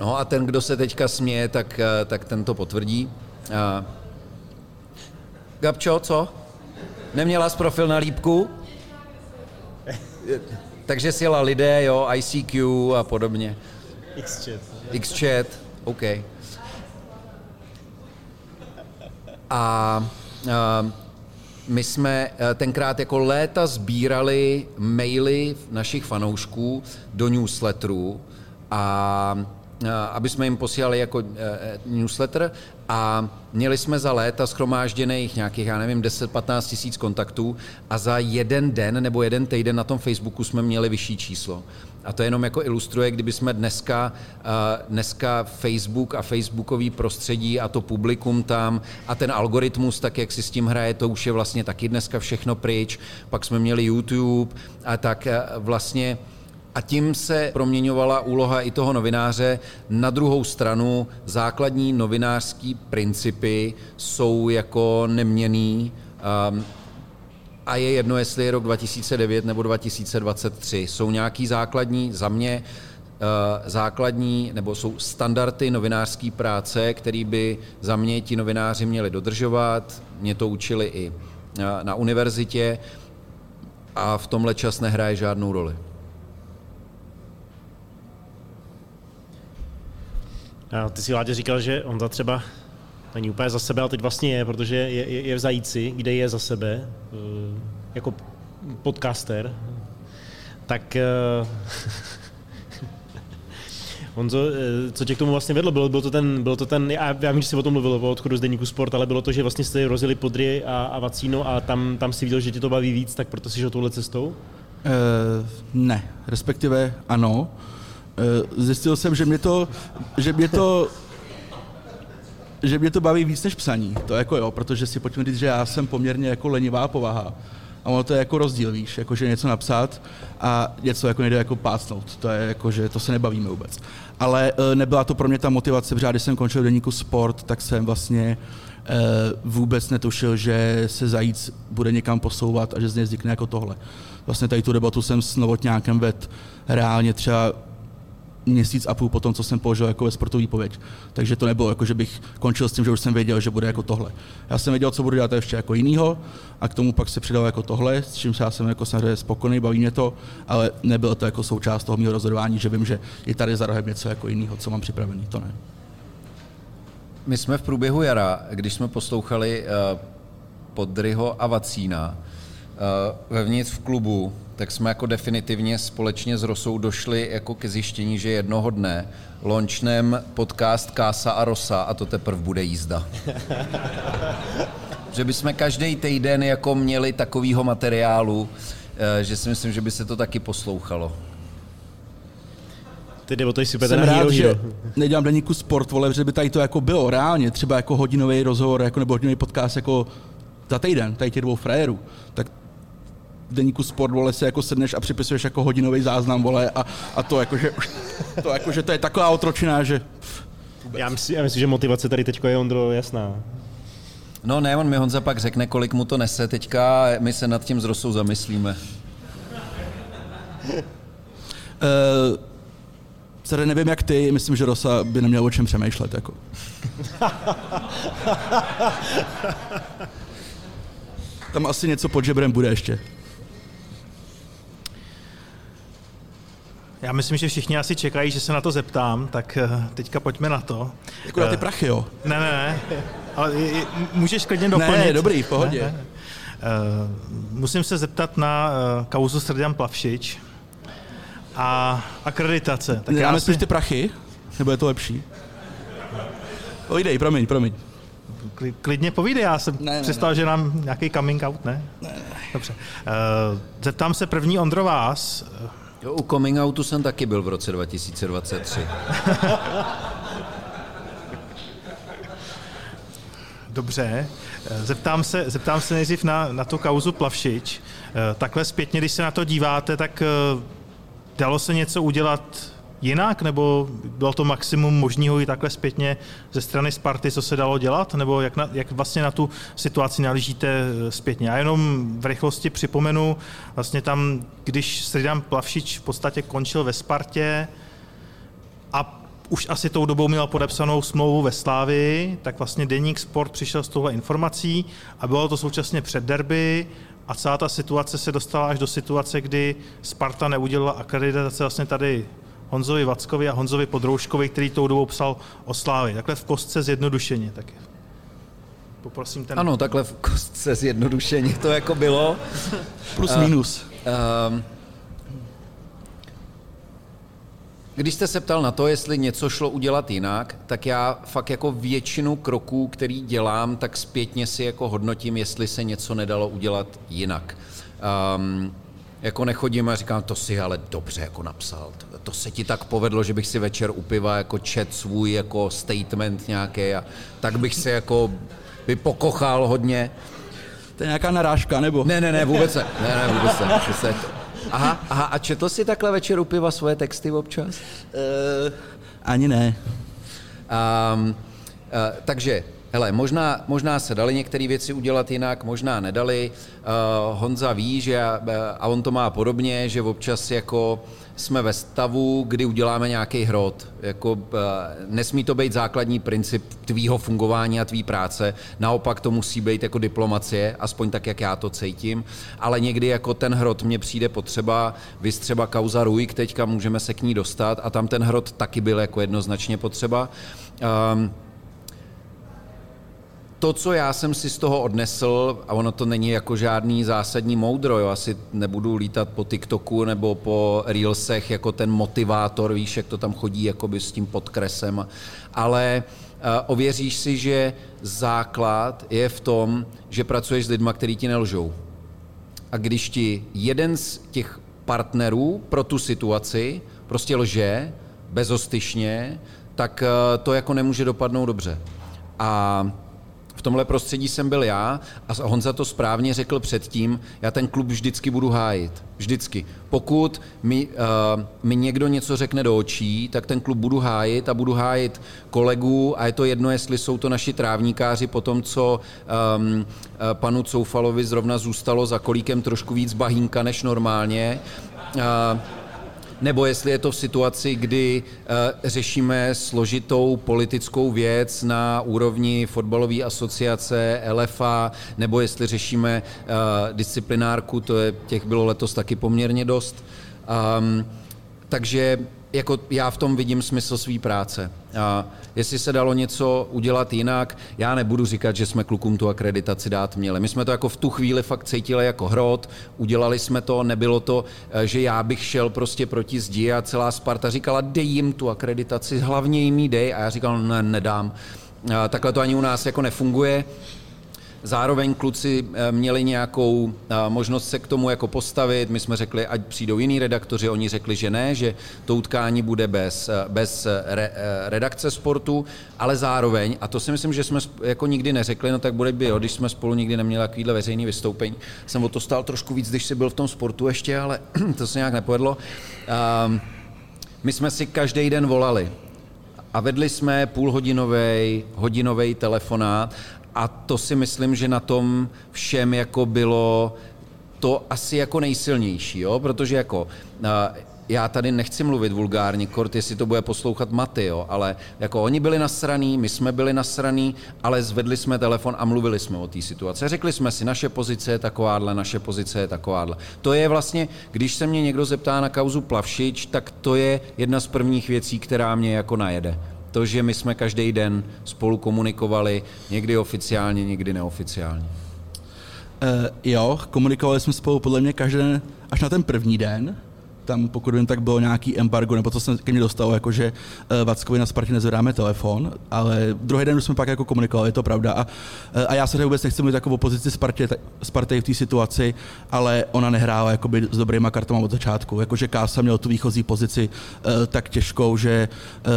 S3: No a ten, kdo se teďka směje, tak, tak ten to potvrdí. Gabčo, co? Neměla jsi profil na lípku? takže si jela lidé, jo, ICQ a podobně.
S4: Xchat.
S3: Xchat, OK. A, a my jsme eh, tenkrát jako léta sbírali maily našich fanoušků do newsletterů a Eh, aby jsme jim posílali jako eh, newsletter a měli jsme za léta schromážděných nějakých, já nevím, 10-15 tisíc kontaktů a za jeden den nebo jeden týden na tom Facebooku jsme měli vyšší číslo. A to jenom jako ilustruje, kdyby jsme dneska, eh, dneska Facebook a Facebookový prostředí a to publikum tam a ten algoritmus, tak jak si s tím hraje, to už je vlastně taky dneska všechno pryč. Pak jsme měli YouTube a tak vlastně a tím se proměňovala úloha i toho novináře. Na druhou stranu základní novinářský principy jsou jako neměný um, a je jedno, jestli je rok 2009 nebo 2023. Jsou nějaký základní, za mě, uh, základní, nebo jsou standardy novinářské práce, které by za mě ti novináři měli dodržovat. Mě to učili i uh, na univerzitě a v tomhle čas nehraje žádnou roli.
S4: Ty si Vládě říkal, že on za třeba není úplně za sebe, ale teď vlastně je, protože je, je, je v Zajíci, kde je za sebe, eh, jako podcaster. Tak eh, Honzo, eh, co tě k tomu vlastně vedlo? Bylo, bylo to ten, bylo to ten já, já vím, že jsi o tom mluvil, o odchodu z Deníku Sport, ale bylo to, že vlastně jste rozjeli Podry a, a Vacíno a tam, tam si viděl, že tě to baví víc, tak proto si šel touhle cestou? Uh,
S5: ne, respektive ano. Eh, zjistil jsem, že mě to, že mě to že mě to baví víc než psaní, to jako jo, protože si pojďme říct, že já jsem poměrně jako lenivá povaha. A ono to je jako rozdíl, víš, jakože něco napsat a něco jako nejde jako pácnout. To je jako, že to se nebavíme vůbec. Ale e, nebyla to pro mě ta motivace, protože když jsem končil deníku sport, tak jsem vlastně e, vůbec netušil, že se zajíc bude někam posouvat a že z něj vznikne jako tohle. Vlastně tady tu debatu jsem s Novotňákem ved reálně třeba měsíc a půl po tom, co jsem položil jako ve sportovní pověď. Takže to nebylo jako, že bych končil s tím, že už jsem věděl, že bude jako tohle. Já jsem věděl, co budu dělat ještě jako jinýho a k tomu pak se přidal jako tohle, s čím já jsem jako samozřejmě spokojený, baví mě to, ale nebylo to jako součást toho mého rozhodování, že vím, že je tady za rohem něco jako jiného, co mám připravený, to ne.
S3: My jsme v průběhu jara, když jsme poslouchali uh, Podryho a Vacína, vevnitř v klubu, tak jsme jako definitivně společně s Rosou došli jako ke zjištění, že jednoho dne launchnem podcast Kása a Rosa a to teprve bude jízda. že bychom každý týden jako měli takovýho materiálu, eh, že si myslím, že by se to taky poslouchalo.
S4: Ty jde o to,
S5: super Jsem rád, že nedělám deníku sport, vole, že by tady to jako bylo reálně, třeba jako hodinový rozhovor jako, nebo hodinový podcast jako za týden, tady těch dvou frajerů. Tak deníku sport, vole, si jako sedneš a připisuješ jako hodinový záznam, vole, a, a to jako, že, to jako, že to je taková otročina, že...
S4: Já myslím, já myslím, že motivace tady teď je, Ondro, jasná.
S3: No ne, on mi Honza pak řekne, kolik mu to nese teďka a my se nad tím s Rosou zamyslíme.
S5: Uh, Sere, nevím jak ty, myslím, že Rosa by neměl o čem přemýšlet. Jako. Tam asi něco pod žebrem bude ještě.
S2: Já myslím, že všichni asi čekají, že se na to zeptám, tak eh, teďka pojďme na to.
S5: Jako na ty eh, prachy, jo?
S2: Ne, ne, ne. Ale můžeš klidně doplnit.
S5: Ne, dobrý, v pohodě. Ne, ne.
S2: Uh, musím se zeptat na kauzu Srdian Plavšič a akreditace.
S5: Tak já myslím, si... ty prachy? Nebo je to lepší? Ojdej, promiň, promiň.
S2: kli- klidně povídej, já jsem
S5: Ne, ne,
S2: představil, že nám nějaký coming out, ne? ne, ne. Dobře. Zeptám se první Ondro vás.
S3: Jo, u coming outu jsem taky byl v roce 2023.
S2: Dobře. Zeptám se, zeptám se nejdřív na, na tu kauzu Plavšič. Eh, Takhle zpětně, když se na to díváte, tak eh, dalo se něco udělat jinak, nebo bylo to maximum možného i takhle zpětně ze strany Sparty, co se dalo dělat, nebo jak, na, jak vlastně na tu situaci nalížíte eh, zpětně. Já jenom v rychlosti připomenu, vlastně tam, když Sridam Plavšič v podstatě končil ve Spartě a už asi tou dobou měl podepsanou smlouvu ve Slávii, tak vlastně Deník Sport přišel s touhle informací a bylo to současně před derby a celá ta situace se dostala až do situace, kdy Sparta neudělala akreditace vlastně tady Honzovi Vackovi a Honzovi Podrouškovi, který tou dobou psal o Slávii. Takhle v kostce zjednodušeně. Tak poprosím ten...
S3: Ano, takhle v kostce zjednodušeně to jako bylo.
S5: Plus minus.
S3: Um, když jste se ptal na to, jestli něco šlo udělat jinak, tak já fakt jako většinu kroků, který dělám, tak zpětně si jako hodnotím, jestli se něco nedalo udělat jinak. Um, jako nechodím a říkám, to si ale dobře jako napsal. To, to se ti tak povedlo, že bych si večer u piva jako čet svůj jako statement nějaký a tak bych se jako by pokochal hodně.
S5: To je nějaká narážka, nebo?
S3: Ne, ne, ne, vůbec ne. Ne, ne, vůbec ne. Vůbec ne. Aha, aha, a četl jsi takhle večer u piva svoje texty občas?
S5: Uh, ani ne.
S3: Um, uh, takže, hele, možná, možná se dali některé věci udělat jinak, možná nedali. Uh, Honza ví, že, uh, a on to má podobně, že občas jako jsme ve stavu, kdy uděláme nějaký hrot. Jako, uh, nesmí to být základní princip tvýho fungování a tvý práce, naopak to musí být jako diplomacie, aspoň tak, jak já to cítím, ale někdy jako ten hrot mně přijde potřeba, vys třeba kauza Rujk, teďka můžeme se k ní dostat a tam ten hrot taky byl jako jednoznačně potřeba. Um, to, co já jsem si z toho odnesl, a ono to není jako žádný zásadní moudro, jo, asi nebudu lítat po TikToku nebo po Reelsech jako ten motivátor, víš, jak to tam chodí jakoby s tím podkresem, ale uh, ověříš si, že základ je v tom, že pracuješ s lidma, který ti nelžou. A když ti jeden z těch partnerů pro tu situaci prostě lže bezostyšně, tak uh, to jako nemůže dopadnout dobře. A tomhle prostředí jsem byl já a Honza to správně řekl předtím, já ten klub vždycky budu hájit. Vždycky. Pokud mi, uh, mi někdo něco řekne do očí, tak ten klub budu hájit a budu hájit kolegů a je to jedno, jestli jsou to naši trávníkáři po tom, co um, panu Coufalovi zrovna zůstalo za kolíkem trošku víc bahínka než normálně. Uh, nebo jestli je to v situaci, kdy uh, řešíme složitou politickou věc na úrovni fotbalové asociace LFA, nebo jestli řešíme uh, disciplinárku, to je, těch bylo letos taky poměrně dost. Um, takže jako já v tom vidím smysl své práce. A jestli se dalo něco udělat jinak, já nebudu říkat, že jsme klukům tu akreditaci dát měli. My jsme to jako v tu chvíli fakt cítili jako hrot, udělali jsme to, nebylo to, že já bych šel prostě proti zdi a celá Sparta říkala, dej jim tu akreditaci, hlavně jim ji dej a já říkal, ne, nedám. A takhle to ani u nás jako nefunguje. Zároveň kluci měli nějakou možnost se k tomu jako postavit. My jsme řekli, ať přijdou jiní redaktoři, oni řekli, že ne, že to utkání bude bez, bez re, redakce sportu, ale zároveň, a to si myslím, že jsme jako nikdy neřekli, no tak bude by, jo, když jsme spolu nikdy neměli takovýhle veřejný vystoupení. Jsem o to stál trošku víc, když jsi byl v tom sportu ještě, ale to se nějak nepovedlo. Um, my jsme si každý den volali a vedli jsme půlhodinový, hodinový telefonát a to si myslím, že na tom všem jako bylo to asi jako nejsilnější, jo? protože jako já tady nechci mluvit vulgárně, kort, jestli to bude poslouchat Maty, jo? ale jako oni byli nasraný, my jsme byli nasraný, ale zvedli jsme telefon a mluvili jsme o té situaci. Řekli jsme si, naše pozice je takováhle, naše pozice je takováhle. To je vlastně, když se mě někdo zeptá na kauzu Plavšič, tak to je jedna z prvních věcí, která mě jako najede to, že my jsme každý den spolu komunikovali, někdy oficiálně, někdy neoficiálně.
S5: Uh, jo, komunikovali jsme spolu podle mě každý den až na ten první den, tam pokud vím, tak bylo nějaký embargo, nebo to se ke mně dostalo, jako že uh, Vackovi na Spartě nezvedáme telefon, ale druhý den už jsme pak jako komunikovali, je to pravda. A, uh, a já se vůbec nechci mluvit jako o pozici Spartě, Sparty v té situaci, ale ona nehrála jakoby s dobrýma kartama od začátku. Jakože Kása měl tu výchozí pozici uh, tak těžkou, že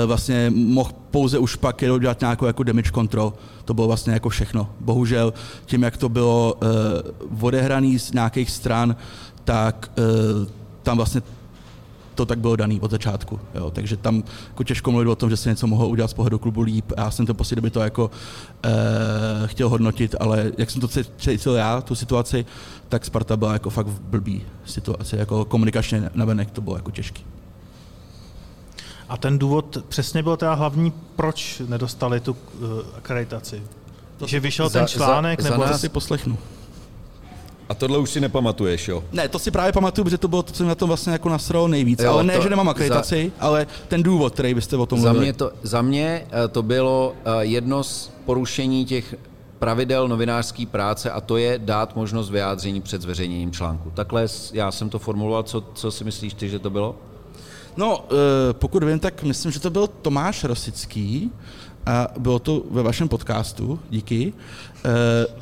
S5: vlastně mohl pouze už pak jenom dělat nějakou jako damage control. To bylo vlastně jako všechno. Bohužel tím, jak to bylo odehraný z nějakých stran, tak tam vlastně to tak bylo daný od začátku. Jo. Takže tam jako těžko mluvit o tom, že se něco mohlo udělat z pohledu klubu líp. Já jsem to prostě doby to jako e, chtěl hodnotit, ale jak jsem to cítil já, tu situaci, tak Sparta byla jako fakt v blbý situaci. Jako komunikačně navenek to bylo jako těžký.
S2: A ten důvod přesně byl teda hlavní, proč nedostali tu uh, akreditaci? To že vyšel za, ten článek, za, nebo...
S5: Za nás si poslechnu.
S6: A tohle už si nepamatuješ, jo?
S5: Ne, to si právě pamatuju, protože to bylo to, co mi na tom vlastně jako nasralo nejvíc. Jo, ale ne, že nemám akreditaci, za, ale ten důvod, který byste o tom
S3: za Mě to, za mě eh, to bylo eh, jedno z porušení těch pravidel novinářské práce a to je dát možnost vyjádření před zveřejněním článku. Takhle já jsem to formuloval, co, co si myslíš ty, že to bylo?
S5: No, eh, pokud vím, tak myslím, že to byl Tomáš Rosický, a bylo to ve vašem podcastu, díky,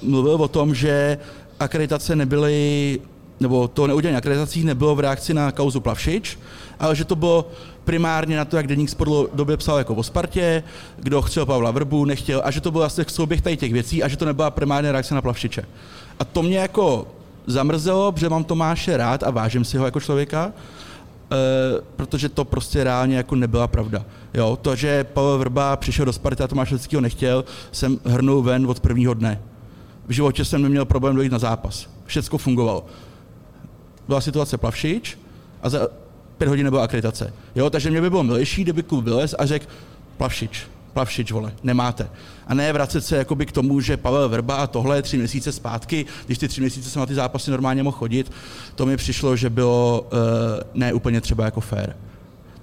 S5: mluvil o tom, že akreditace nebyly, nebo to neudělení akreditací nebylo v reakci na kauzu Plavšič, ale že to bylo primárně na to, jak Deník Sport době psal jako o Spartě, kdo chtěl Pavla Vrbu, nechtěl, a že to byl vlastně souběh tady těch věcí a že to nebyla primárně reakce na Plavšiče. A to mě jako zamrzelo, protože mám Tomáše rád a vážím si ho jako člověka, e, protože to prostě reálně jako nebyla pravda. Jo, to, že Pavel Vrba přišel do Sparty a Tomáš Leckýho nechtěl, jsem hrnul ven od prvního dne. V životě jsem neměl problém dojít na zápas. Všecko fungovalo. Byla situace plavšič a za pět hodin nebyla akreditace. Jo, takže mě by bylo milejší, kdyby klub vylez a řekl plavšič, plavšič, vole, nemáte. A ne vracet se jakoby k tomu, že Pavel Vrba a tohle tři měsíce zpátky, když ty tři měsíce jsem na ty zápasy normálně mohl chodit, to mi přišlo, že bylo uh, ne úplně třeba jako fair.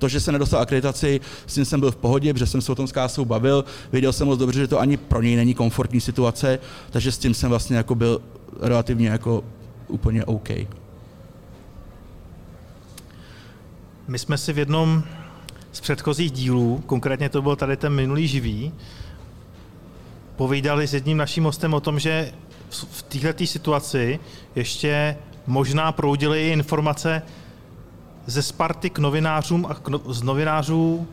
S5: To, že se nedostal akreditaci, s tím jsem byl v pohodě, protože jsem se o tom s Kásou bavil, věděl jsem moc dobře, že to ani pro něj není komfortní situace, takže s tím jsem vlastně jako byl relativně jako úplně OK.
S2: My jsme si v jednom z předchozích dílů, konkrétně to byl tady ten minulý živý, povídali s jedním naším hostem o tom, že v této situaci ještě možná proudily informace ze Sparty k novinářům a k no, z novinářů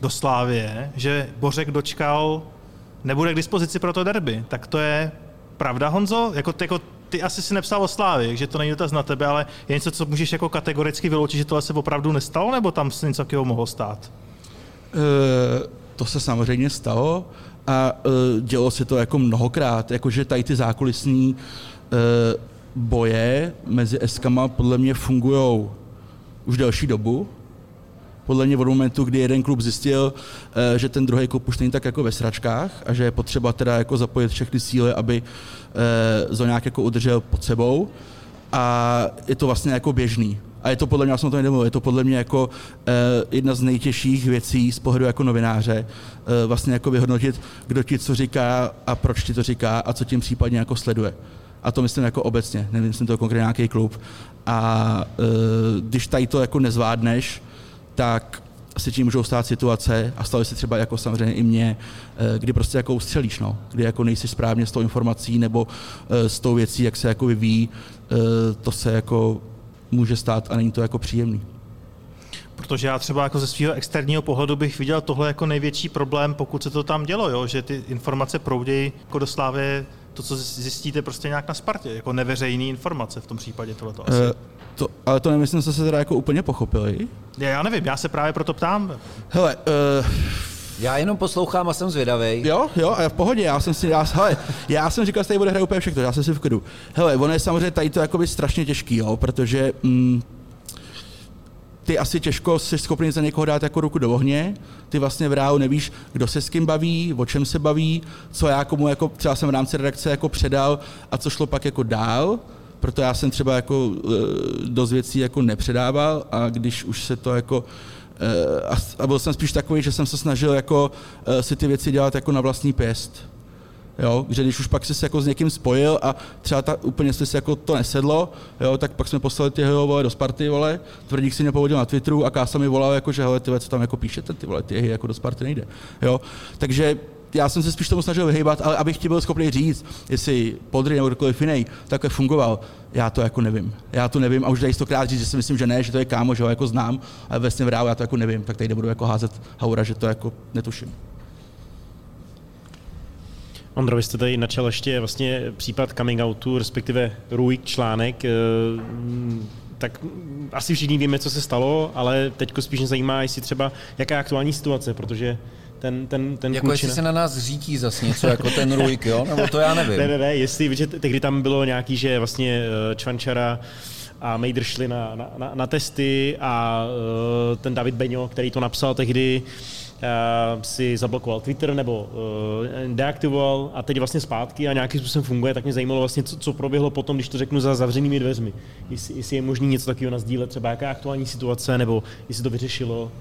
S2: do Slávie, že Bořek dočkal, nebude k dispozici pro to derby. Tak to je pravda, Honzo? Jako, jako ty asi si nepsal o Slávě, že to není dotaz na tebe, ale je něco, co můžeš jako kategoricky vyloučit, že tohle se opravdu nestalo, nebo tam se něco takového mohlo stát?
S5: E, to se samozřejmě stalo a e, dělo se to jako mnohokrát, jakože tady ty zákulisní e, boje mezi eskama podle mě fungují už delší dobu. Podle mě od momentu, kdy jeden klub zjistil, eh, že ten druhý klub už není tak jako ve sračkách a že je potřeba teda jako zapojit všechny síly, aby to eh, nějak jako udržel pod sebou. A je to vlastně jako běžný. A je to podle mě, já jsem to nemluvil, je to podle mě jako eh, jedna z nejtěžších věcí z pohledu jako novináře, vlastně jako vyhodnotit, kdo ti co říká a proč ti to říká a co tím případně jako sleduje. A to myslím jako obecně, nemyslím to konkrétně nějaký klub. A e, když tady to jako nezvládneš, tak se tím můžou stát situace a staly se třeba jako samozřejmě i mě, e, kdy prostě jako ustřelíš, no, kdy jako nejsi správně s tou informací nebo e, s tou věcí, jak se jako vyvíjí, e, to se jako může stát a není to jako příjemný.
S2: Protože já třeba jako ze svého externího pohledu bych viděl tohle jako největší problém, pokud se to tam dělo, jo? že ty informace proudějí jako do slávy to, co zjistíte prostě nějak na Spartě, jako neveřejný informace v tom případě tohleto asi. Uh,
S5: to, ale to nemyslím, že se teda jako úplně pochopili.
S2: Já, já nevím, já se právě proto ptám.
S5: Hele, uh,
S3: já jenom poslouchám a jsem zvědavý.
S5: Jo, jo, a v pohodě, já jsem si, já, hele, já jsem říkal, že tady bude hrát úplně všechno, já jsem si v klidu. Hele, ono je samozřejmě tady to jakoby strašně těžký, jo, protože mm, ty asi těžko jsi schopný za někoho dát jako ruku do ohně, ty vlastně v reálu nevíš, kdo se s kým baví, o čem se baví, co já komu jako třeba jsem v rámci redakce jako předal a co šlo pak jako dál, proto já jsem třeba jako e, dost věcí jako nepředával a když už se to jako e, a byl jsem spíš takový, že jsem se snažil jako e, si ty věci dělat jako na vlastní pěst. Jo, že když už pak jsi se jako s někým spojil a třeba ta, úplně jste si jako to nesedlo, jo, tak pak jsme poslali ty vole, do Sparty, vole, tvrdík si mě povodil na Twitteru a Kása mi volal, jako, že hele, ty co tam jako píšete, ty vole, ty jako do Sparty nejde. Jo. Takže já jsem se spíš tomu snažil vyhýbat, ale abych ti byl schopný říct, jestli Podry nebo kdokoliv jiný takhle fungoval, já to jako nevím. Já to nevím a už tady stokrát říct, že si myslím, že ne, že to je kámo, že ho jako znám, ale ve v já to jako nevím, tak tady nebudu jako házet haura, že to jako netuším.
S4: Ondro, vy jste tady načal ještě vlastně případ coming outu, respektive Ruik článek, eh, tak asi všichni víme, co se stalo, ale teď spíš mě zajímá, jestli třeba, jaká je aktuální situace, protože ten, ten, ten
S3: Jako klučina... jestli se na nás řítí zase něco, jako ten Ruik, jo? Nebo to já nevím.
S4: ne, ne, ne, jestli, že tehdy tam bylo nějaký, že vlastně eh, Čvančara a Mejdr šli na, na, na, na testy a uh, ten David Beňo, který to napsal tehdy, si zablokoval Twitter nebo uh, deaktivoval a teď vlastně zpátky a nějakým způsobem funguje, tak mě zajímalo vlastně, co, co proběhlo potom, když to řeknu za zavřenými dveřmi. Jestli, jestli je možné něco takového nazdílet, třeba jaká aktuální situace, nebo jestli to vyřešilo.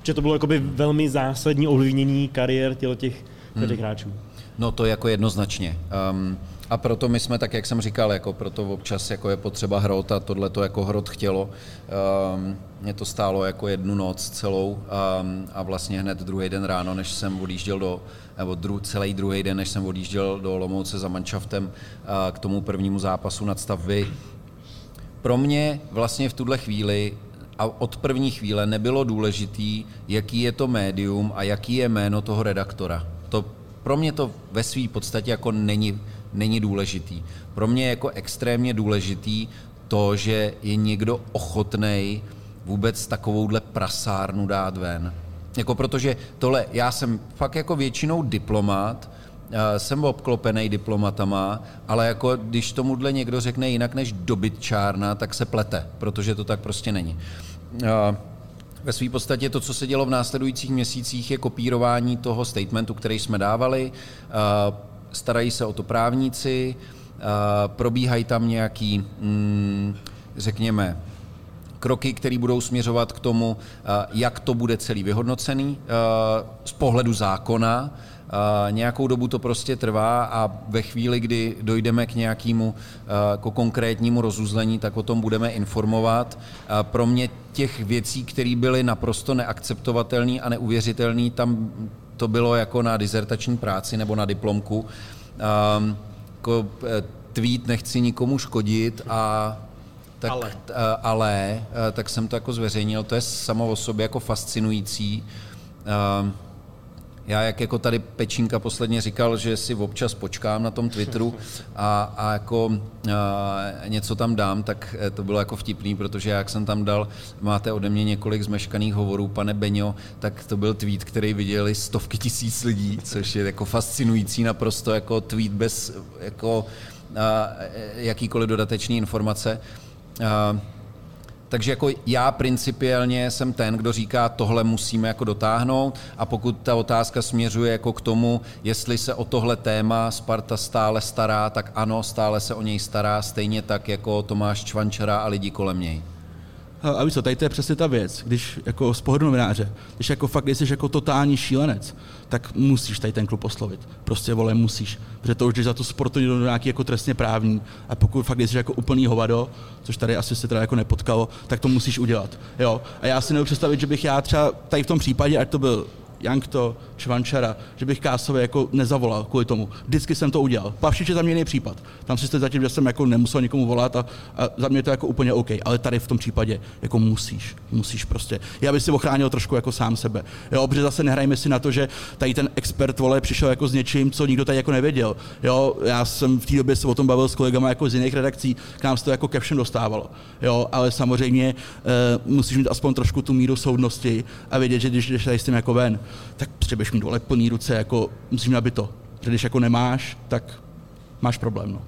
S4: Protože to bylo jakoby velmi zásadní ovlivnění kariér těch, těch hmm. hráčů.
S3: No to jako jednoznačně. Um, a proto my jsme, tak jak jsem říkal, jako proto občas jako je potřeba hrot a tohle to jako hrot chtělo. Um, mě to stálo jako jednu noc celou um, a vlastně hned druhý den ráno, než jsem odjížděl do, nebo dru, celý druhý den, než jsem odjížděl do Lomouce za manšaftem uh, k tomu prvnímu zápasu nad stavby. Pro mě vlastně v tuhle chvíli a od první chvíle nebylo důležitý, jaký je to médium a jaký je jméno toho redaktora. To pro mě to ve své podstatě jako není není důležitý. Pro mě je jako extrémně důležitý to, že je někdo ochotný vůbec takovouhle prasárnu dát ven. Jako protože tohle, já jsem fakt jako většinou diplomat, jsem obklopený diplomatama, ale jako když tomuhle někdo řekne jinak než dobytčárna, tak se plete, protože to tak prostě není. Ve své podstatě to, co se dělo v následujících měsících, je kopírování toho statementu, který jsme dávali starají se o to právníci, probíhají tam nějaký, mm, řekněme, kroky, které budou směřovat k tomu, jak to bude celý vyhodnocený z pohledu zákona. Nějakou dobu to prostě trvá a ve chvíli, kdy dojdeme k nějakému k konkrétnímu rozuzlení, tak o tom budeme informovat. Pro mě těch věcí, které byly naprosto neakceptovatelné a neuvěřitelné, tam to bylo jako na dizertační práci nebo na diplomku. Um, jako, eh, tweet nechci nikomu škodit a tak, ale. T, eh, ale, eh, tak jsem to jako zveřejnil, to je samo o sobě jako fascinující. Um, já, jak jako tady Pečínka posledně říkal, že si občas počkám na tom Twitteru a, a jako a, něco tam dám, tak eh, to bylo jako vtipný, protože jak jsem tam dal, máte ode mě několik zmeškaných hovorů, pane Beňo, tak to byl tweet, který viděli stovky tisíc lidí, což je jako fascinující naprosto jako tweet bez jako a, jakýkoliv dodatečný informace. A, takže jako já principiálně jsem ten, kdo říká, tohle musíme jako dotáhnout a pokud ta otázka směřuje jako k tomu, jestli se o tohle téma Sparta stále stará, tak ano, stále se o něj stará, stejně tak jako Tomáš Čvančara a lidi kolem něj.
S5: A víš co, tady to je přesně ta věc, když jako z pohledu novináře, když jako fakt jsi jako totální šílenec, tak musíš tady ten klub oslovit. Prostě vole, musíš. Protože to už jdeš za to sportu do nějaký jako trestně právní. A pokud fakt jsi jako úplný hovado, což tady asi se teda jako nepotkalo, tak to musíš udělat. Jo. A já si nemůžu představit, že bych já třeba tady v tom případě, ať to byl Jankto, Čvančara, že bych Kásovi jako nezavolal kvůli tomu. Vždycky jsem to udělal. Pavšič je za mě jiný případ. Tam si jste zatím, že jsem jako nemusel nikomu volat a, a za mě to jako úplně OK. Ale tady v tom případě jako musíš. Musíš prostě. Já bych si ochránil trošku jako sám sebe. Jo, protože zase nehrajme si na to, že tady ten expert vole přišel jako s něčím, co nikdo tady jako nevěděl. Jo, já jsem v té době se o tom bavil s kolegama jako z jiných redakcí, k nám se to jako ke všem dostávalo. Jo, ale samozřejmě uh, musíš mít aspoň trošku tu míru soudnosti a vědět, že když jdeš tady s tím jako ven, tak potřebuješ mít dole plný ruce, jako musím nabít to. Když jako nemáš, tak máš problém. No.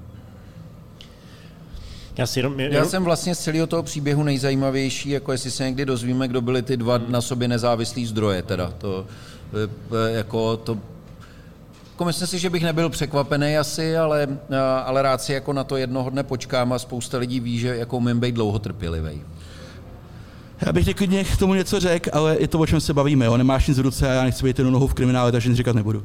S3: Já, si jenom, Já jsem vlastně z celého toho příběhu nejzajímavější, jako jestli se někdy dozvíme, kdo byli ty dva na sobě nezávislí zdroje. Teda. To, jako to, jako myslím si, že bych nebyl překvapený asi, ale, ale rád si jako na to jednoho dne počkám a spousta lidí ví, že jako umím být dlouho trpělivý.
S5: Já bych klidně k tomu něco řekl, ale je to, o čem se bavíme. Jo? Nemáš nic v ruce a já nechci být jednu nohu v kriminále, takže nic říkat nebudu.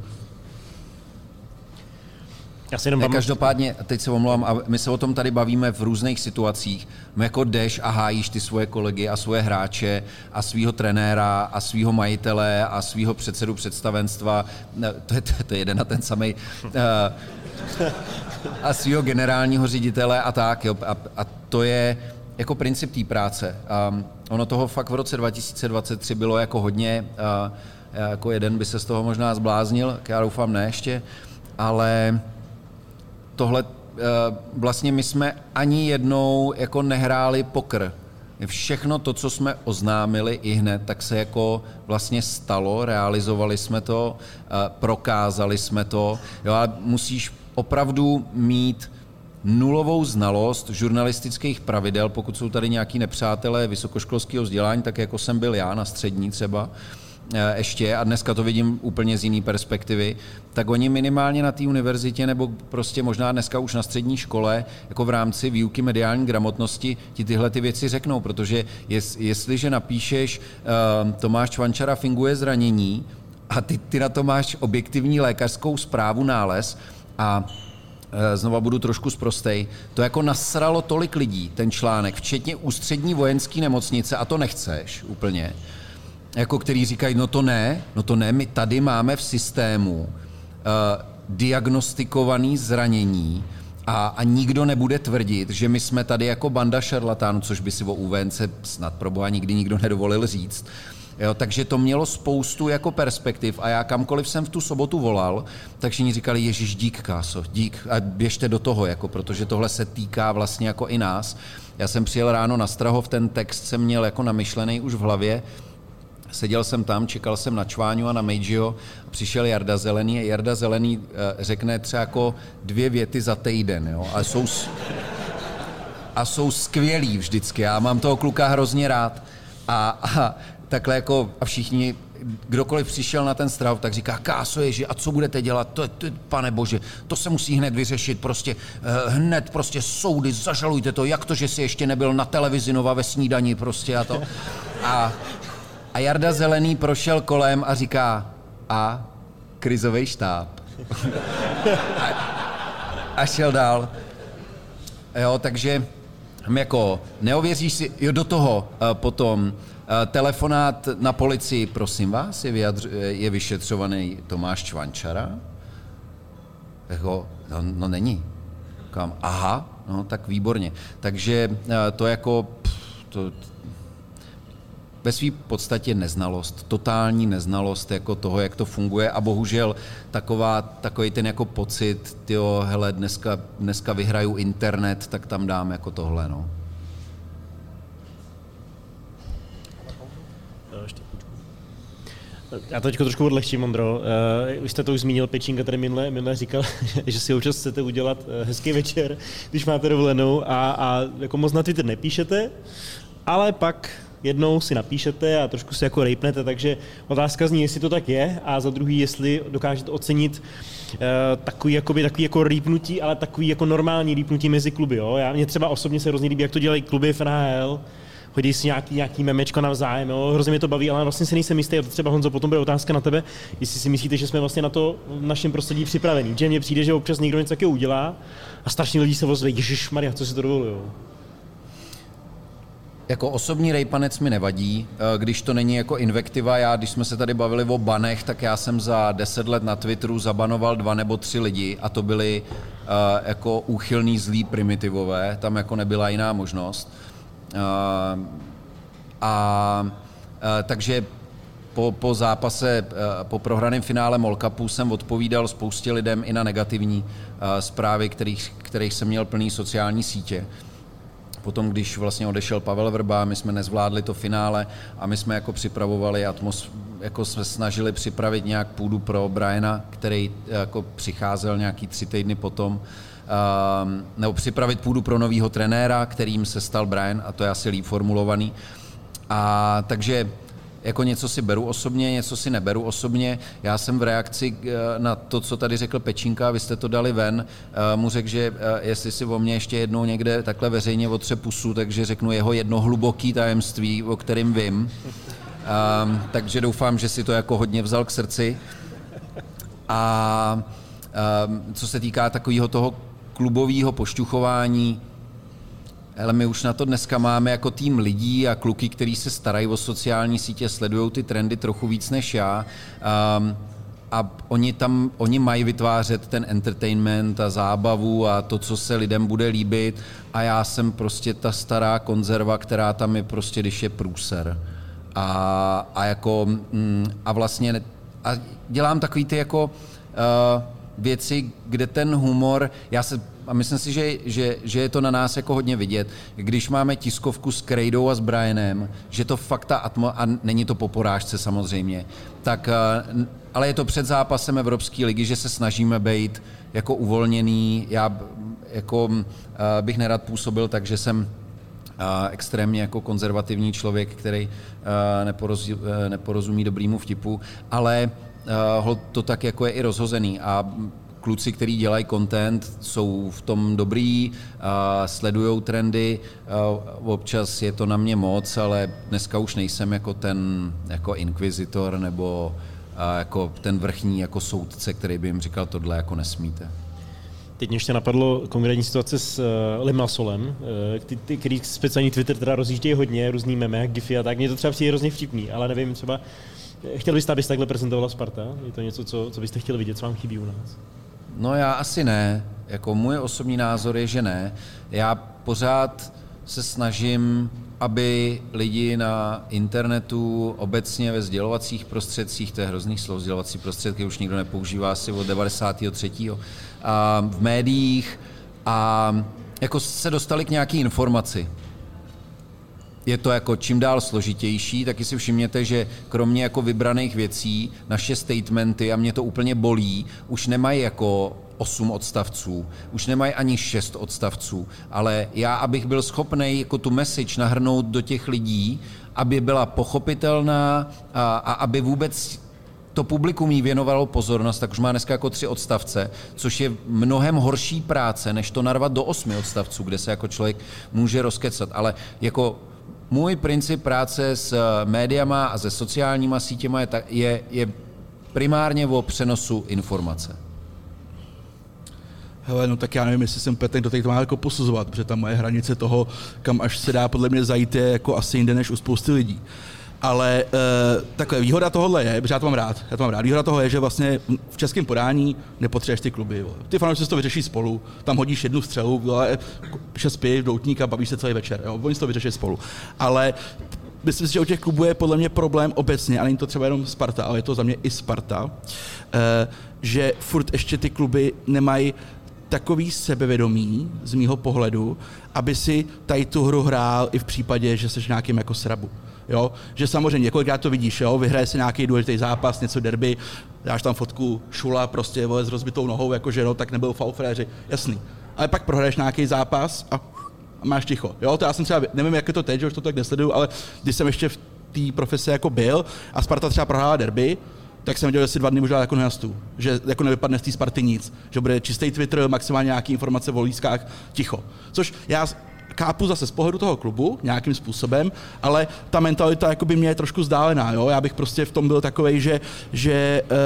S4: Já si jenom
S3: Ne,
S4: pamatuju-
S3: každopádně, teď se omlouvám, a my se o tom tady bavíme v různých situacích. My jako jdeš a hájíš ty svoje kolegy a svoje hráče a svého trenéra a svého majitele a svého předsedu představenstva. Ne, to, je, to, je- to je jeden a ten samý. a svého generálního ředitele a tak. Jo. A, a to je jako princip té práce. A ono toho fakt v roce 2023 bylo jako hodně. A, jako jeden by se z toho možná zbláznil, já doufám ne ještě, ale tohle eh, vlastně my jsme ani jednou jako nehráli pokr. Všechno to, co jsme oznámili i hned, tak se jako vlastně stalo, realizovali jsme to, eh, prokázali jsme to. Jo, a musíš opravdu mít nulovou znalost žurnalistických pravidel, pokud jsou tady nějaký nepřátelé vysokoškolského vzdělání, tak jako jsem byl já na střední třeba, eh, ještě, a dneska to vidím úplně z jiné perspektivy, tak oni minimálně na té univerzitě nebo prostě možná dneska už na střední škole, jako v rámci výuky mediální gramotnosti, ti tyhle ty věci řeknou, protože jest, jestliže napíšeš uh, Tomáš Čvančara finguje zranění a ty, ty na to máš objektivní lékařskou zprávu, nález a znova budu trošku zprostej, to jako nasralo tolik lidí, ten článek, včetně ústřední vojenské nemocnice, a to nechceš úplně, jako který říkají, no to ne, no to ne, my tady máme v systému uh, diagnostikovaný zranění a, a nikdo nebude tvrdit, že my jsme tady jako banda šarlatánů, což by si o UVNC snad pro boha nikdy nikdo nedovolil říct, Jo, takže to mělo spoustu jako perspektiv a já kamkoliv jsem v tu sobotu volal, tak všichni říkali, Ježíš, dík, Káso, dík a běžte do toho, jako, protože tohle se týká vlastně jako i nás. Já jsem přijel ráno na Strahov, ten text jsem měl jako namyšlený už v hlavě, Seděl jsem tam, čekal jsem na Čváňu a na Meidžio, přišel Jarda Zelený a Jarda Zelený eh, řekne třeba jako dvě věty za týden, jo, a jsou, a jsou skvělí vždycky. Já mám toho kluka hrozně rád. A, a takhle jako a všichni, kdokoliv přišel na ten strav, tak říká, káso ježi, a co budete dělat? To, to, pane bože, to se musí hned vyřešit, prostě eh, hned prostě soudy, zažalujte to, jak to, že jsi ještě nebyl na televizi Nova ve snídani prostě a to. A, a Jarda Zelený prošel kolem a říká, a krizový štáb. a, a šel dál. Jo, takže hm, jako neověříš si, jo, do toho uh, potom telefonát na policii, prosím vás, je, vyjadř, je vyšetřovaný Tomáš Čvančara? Jako, no, no není. Kam, aha, no tak výborně. Takže to jako, pff, to, ve své podstatě neznalost, totální neznalost jako toho, jak to funguje a bohužel taková, takový ten jako pocit, tyjo, hele, dneska, dneska vyhraju internet, tak tam dám jako tohle, no.
S4: Já to teď trošku odlehčím, Ondro. Uh, vy jste to už zmínil, Pečínka tady minule, minule říkal, že si občas chcete udělat uh, hezký večer, když máte dovolenou a, a jako moc na Twitter nepíšete, ale pak jednou si napíšete a trošku si jako rejpnete, takže otázka zní, jestli to tak je a za druhý, jestli dokážete ocenit uh, takový, jakoby, takový jako rýpnutí, ale takový jako normální rýpnutí mezi kluby. Jo? Já, mě třeba osobně se hrozně líbí, jak to dělají kluby v NHL, hodí si nějaký, nějaký memečko navzájem, jo? hrozně mě to baví, ale vlastně si nejsem jistý, a to třeba Honzo, potom bude otázka na tebe, jestli si myslíte, že jsme vlastně na to v našem prostředí připravení. Že mně přijde, že občas někdo něco takového udělá a strašně lidí se ozve, Ježíš Maria, co si to dovolují.
S3: Jako osobní rejpanec mi nevadí, eh, když to není jako invektiva. Já, když jsme se tady bavili o banech, tak já jsem za deset let na Twitteru zabanoval dva nebo tři lidi a to byli uh, jako úchylný zlí primitivové, tam jako nebyla jiná možnost. Uh, a uh, takže po, po zápase, uh, po prohraném finále Molkapu jsem odpovídal spoustě lidem i na negativní uh, zprávy, kterých, kterých jsem měl plný sociální sítě. Potom, když vlastně odešel Pavel Vrba, my jsme nezvládli to finále a my jsme jako připravovali atmos, jako jsme snažili připravit nějak půdu pro Briana, který jako přicházel nějaký tři týdny potom, um, nebo připravit půdu pro nového trenéra, kterým se stal Brian, a to je asi líp formulovaný. A takže jako něco si beru osobně, něco si neberu osobně. Já jsem v reakci eh, na to, co tady řekl Pečínka, vy jste to dali ven, eh, mu řekl, že eh, jestli si o mě ještě jednou někde takhle veřejně otře pusu, takže řeknu jeho jedno hluboký tajemství, o kterým vím. Um, takže doufám, že si to jako hodně vzal k srdci. A Um, co se týká takového toho klubového pošťuchování, ale my už na to dneska máme jako tým lidí a kluky, kteří se starají o sociální sítě, sledují ty trendy trochu víc než já. Um, a oni tam, oni mají vytvářet ten entertainment a zábavu a to, co se lidem bude líbit a já jsem prostě ta stará konzerva, která tam je prostě, když je průser. A, a jako, mm, a vlastně, a dělám takový ty jako uh, věci, kde ten humor, já se a myslím si, že, že, že je to na nás jako hodně vidět, když máme tiskovku s Krejdou a s Brianem, že to fakt ta atmo, a není to po porážce samozřejmě, tak, eh, ale je to před zápasem Evropské ligy, že se snažíme být jako uvolněný. Já jako eh, bych nerad působil tak, že jsem eh, extrémně jako konzervativní člověk, který neporozumí, neporozumí dobrýmu vtipu, ale to tak jako je i rozhozený a kluci, kteří dělají content, jsou v tom dobrý, sledují trendy, občas je to na mě moc, ale dneska už nejsem jako ten jako inkvizitor nebo jako ten vrchní jako soudce, který by jim říkal tohle jako nesmíte.
S4: Teď mě ještě napadlo konkrétní situace s uh, Limasolem, uh, který speciální Twitter teda rozjíždějí hodně, různý meme, gify a tak. Mně to třeba přijde hrozně vtipný, ale nevím, třeba Chtěl byste, abyste takhle prezentovala Sparta? Je to něco, co, co byste chtěli vidět, co vám chybí u nás?
S3: No já asi ne. Jako můj osobní názor je, že ne. Já pořád se snažím, aby lidi na internetu, obecně ve sdělovacích prostředcích, to je hrozných slov, sdělovací prostředky už nikdo nepoužívá asi od 93. A v médiích a jako se dostali k nějaké informaci je to jako čím dál složitější, taky si všimněte, že kromě jako vybraných věcí, naše statementy, a mě to úplně bolí, už nemají jako osm odstavců, už nemají ani šest odstavců, ale já, abych byl schopný jako tu message nahrnout do těch lidí, aby byla pochopitelná a, a aby vůbec to publikum jí věnovalo pozornost, tak už má dneska jako tři odstavce, což je mnohem horší práce, než to narvat do osmi odstavců, kde se jako člověk může rozkecat. Ale jako můj princip práce s eh, médiama a se sociálníma sítěma je, je, je primárně o přenosu informace.
S5: Hele, no tak já nevím, jestli jsem Petr, kdo tady to má jako posuzovat, protože ta moje hranice toho, kam až se dá podle mě zajít, je jako asi jinde než u spousty lidí. Ale uh, takhle výhoda tohohle je, protože já to mám rád, já to mám rád, výhoda toho je, že vlastně v českém podání nepotřebuješ ty kluby. Jo. Ty fanoušci to vyřeší spolu, tam hodíš jednu střelu, šest piv, doutník a bavíš se celý večer. Jo. Oni si to vyřeší spolu. Ale myslím si, že u těch klubů je podle mě problém obecně, ale není to třeba jenom Sparta, ale je to za mě i Sparta, uh, že furt ještě ty kluby nemají takový sebevědomí z mýho pohledu, aby si tady tu hru hrál i v případě, že jsi nějakým jako srabu. Jo? Že samozřejmě, několikrát to vidíš, jo? vyhraje si nějaký důležitý zápas, něco derby, dáš tam fotku šula prostě vole, s rozbitou nohou, jakože no, tak nebyl faufréři, jasný. Ale pak prohraješ nějaký zápas a, a máš ticho. Jo? To já jsem třeba, nevím, jak je to teď, že už to tak nesleduju, ale když jsem ještě v té profese jako byl a Sparta třeba prohrála derby, tak jsem viděl, že si dva dny možná jako nenastu. Že jako nevypadne z té Sparty nic. Že bude čistý Twitter, maximálně nějaký informace o lískách, ticho. Což já kápu zase z pohledu toho klubu nějakým způsobem, ale ta mentalita jako by mě je trošku vzdálená. Jo? Já bych prostě v tom byl takový, že, že uh,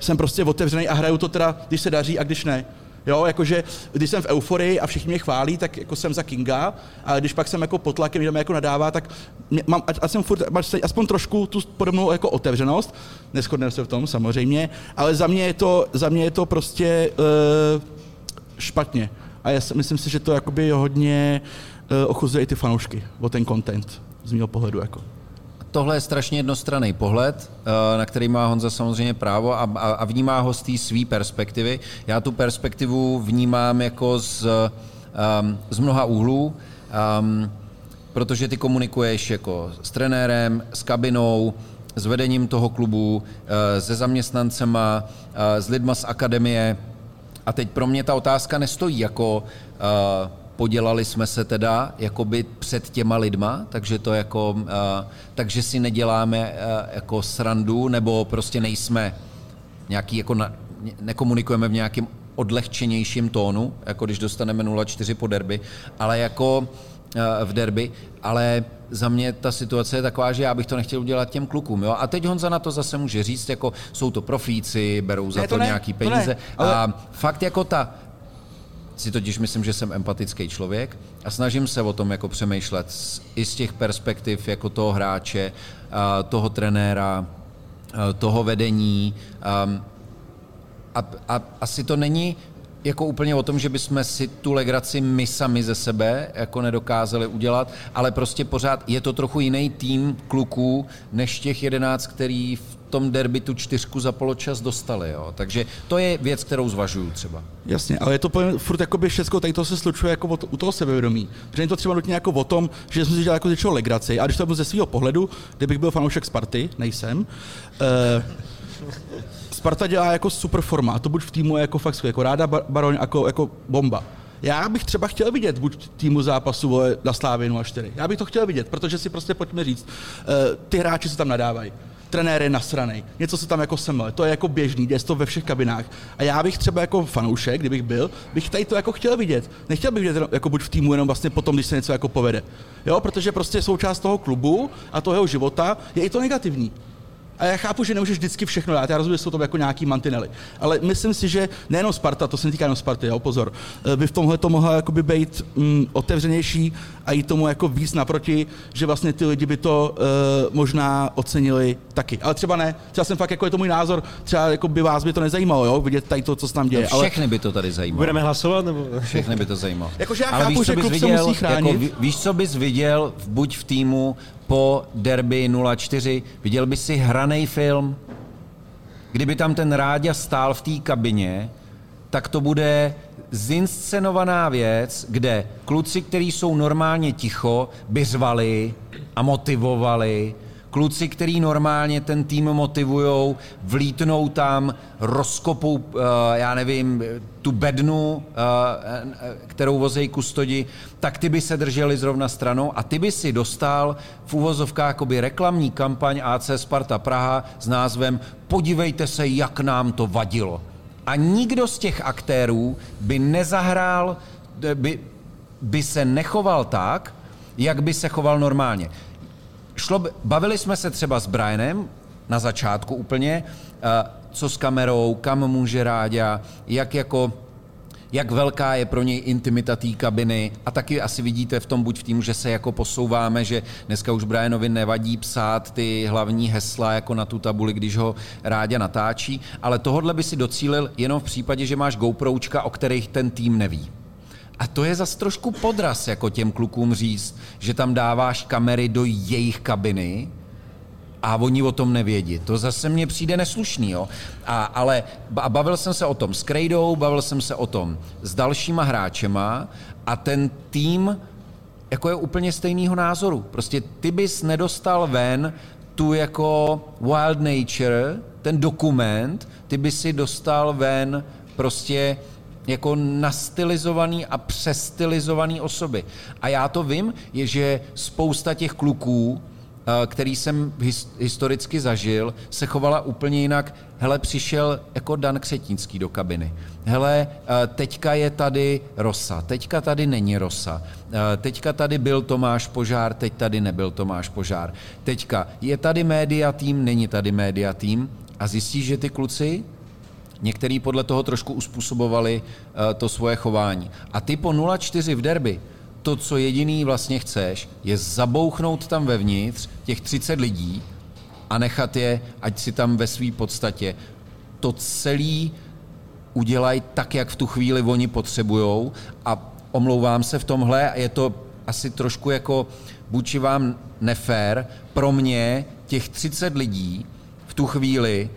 S5: jsem prostě otevřený a hraju to teda, když se daří a když ne. Jo, jakože když jsem v euforii a všichni mě chválí, tak jako jsem za Kinga, a když pak jsem jako pod tlakem, mě jako nadává, tak mě, mám, ať, ať jsem furt, aspoň trošku tu podobnou jako otevřenost, neschodneme se v tom samozřejmě, ale za mě je to, za mě je to prostě uh, špatně. A já myslím si, že to jakoby hodně uh, ochuzuje i ty fanoušky o ten content z mého pohledu. Jako.
S3: Tohle je strašně jednostranný pohled, eh, na který má Honza samozřejmě právo a, a vnímá ho z té své perspektivy. Já tu perspektivu vnímám jako z, um, z mnoha úhlů, um, protože ty komunikuješ jako s trenérem, s kabinou, s vedením toho klubu, eh, se zaměstnancema, s lidma z akademie. A teď pro mě ta otázka nestojí jako podělali jsme se teda jakoby před těma lidma, takže to jako, uh, takže si neděláme uh, jako srandu, nebo prostě nejsme nějaký jako na, nekomunikujeme v nějakém odlehčenějším tónu, jako když dostaneme 0-4 po derby, ale jako v derby, ale za mě ta situace je taková, že já bych to nechtěl udělat těm klukům. Jo? A teď Honza na to zase může říct, jako jsou to profíci, berou za
S5: Ne,
S3: to,
S5: to ne,
S3: nějaký
S5: to
S3: peníze.
S5: ne, ale-
S3: A fakt jako ta, si totiž myslím, že jsem empatický člověk a snažím se o tom jako přemýšlet z, i z těch perspektiv jako toho hráče, a toho trenéra, a toho vedení. A, a, a asi to není jako úplně o tom, že bychom si tu legraci my sami ze sebe jako nedokázali udělat, ale prostě pořád je to trochu jiný tým kluků, než těch jedenáct, který v tom derby tu čtyřku za poločas dostali. Jo. Takže to je věc, kterou zvažuju třeba.
S5: Jasně, ale je to úplně furt jakoby všechno, tady to se slučuje jako od, u toho sebevědomí. Že není to třeba nutně jako o tom, že jsem si dělal jako z něčeho legraci. A když to byl ze svého pohledu, kdybych byl fanoušek Sparty, nejsem, eh, Sparta dělá jako super forma, to buď v týmu je jako fakt jako Ráda Bar- Baroň, jako, jako bomba. Já bych třeba chtěl vidět buď týmu zápasu vole, na Slávě 0-4. Já bych to chtěl vidět, protože si prostě pojďme říct, eh, ty hráči se tam nadávají trenér je nasranej, něco se tam jako semle, to je jako běžný, děje to ve všech kabinách. A já bych třeba jako fanoušek, kdybych byl, bych tady to jako chtěl vidět. Nechtěl bych vidět jako buď v týmu jenom vlastně potom, když se něco jako povede. Jo, protože prostě součást toho klubu a toho jeho života je i to negativní. A já chápu, že nemůžeš vždycky všechno dát, já rozumím, že jsou to jako nějaký mantinely. Ale myslím si, že nejenom Sparta, to se netýká jenom Sparty, jo, pozor, eh, by v tomhle to mohla jakoby být mm, otevřenější a jít tomu jako víc naproti, že vlastně ty lidi by to uh, možná ocenili taky. Ale třeba ne, třeba jsem fakt, jako je to můj názor, třeba jako by vás by to nezajímalo, jo, vidět tady to, co se tam děje. ale
S3: Všechny by to tady zajímalo.
S4: Budeme hlasovat? Nebo...
S3: Všechny by to zajímalo.
S5: Jakože já
S3: Ale
S5: chápu,
S3: víš, co
S5: že
S3: bys
S5: klub se
S3: viděl,
S5: musí chránit.
S3: Jako, ví- víš, co bys viděl v- buď v týmu po derby 04? Viděl bys si hraný film? Kdyby tam ten Ráďa stál v té kabině, tak to bude zinscenovaná věc, kde kluci, kteří jsou normálně ticho, by řvali a motivovali. Kluci, kteří normálně ten tým motivujou, vlítnou tam, rozkopou, eh, já nevím, tu bednu, eh, eh, kterou vozejí kustodi, tak ty by se drželi zrovna stranou a ty by si dostal v úvozovkách jakoby reklamní kampaň AC Sparta Praha s názvem Podívejte se, jak nám to vadilo. A nikdo z těch aktérů by nezahrál, by, by se nechoval tak, jak by se choval normálně. Šlo, by- bavili jsme se třeba s Brianem na začátku úplně, eh, co s kamerou, kam může Ráďa, jak jako jak velká je pro něj intimita té kabiny a taky asi vidíte v tom buď v týmu, že se jako posouváme, že dneska už Brianovi nevadí psát ty hlavní hesla jako na tu tabuli, když ho Ráďa natáčí, ale tohodle by si docílil jenom v případě, že máš GoProučka, o kterých ten tým neví. A to je zas trošku podraz, jako těm klukům říct, že tam dáváš kamery do jejich kabiny, a oni o tom nevědí. To zase mně přijde neslušný, jo. A, ale a bavil jsem se o tom s Krejdou, bavil jsem se o tom s dalšíma hráčema a ten tým jako je úplně stejného názoru. Prostě ty bys nedostal ven tu jako Wild Nature, ten dokument, ty bys si dostal ven prostě jako nastylizovaný a přestylizovaný osoby. A já to vím, je, že spousta těch kluků, eh, který jsem his, historicky zažil, se chovala úplně jinak. Hele, přišel jako Dan Křetínský do kabiny. Hele, eh, teďka je tady Rosa, teďka tady není Rosa. Eh, Teďka tady byl Tomáš Požár, teď tady nebyl Tomáš Požár. Teďka je tady média tým, není tady média tým. A zjistíš, že ty kluci Některý podle toho trošku uspůsobovali eh, to svoje chování. A ty po 0-4 v derby, to, co jediný vlastně chceš, je zabouchnout tam vevnitř těch 30 lidí a nechat je, ať si tam ve své podstatě. To celý udělají tak, jak v tu chvíli oni potřebujou. A omlouvám se v tomhle, je to asi trošku jako vůči vám nefér, pro mě těch 30 lidí v tu chvíli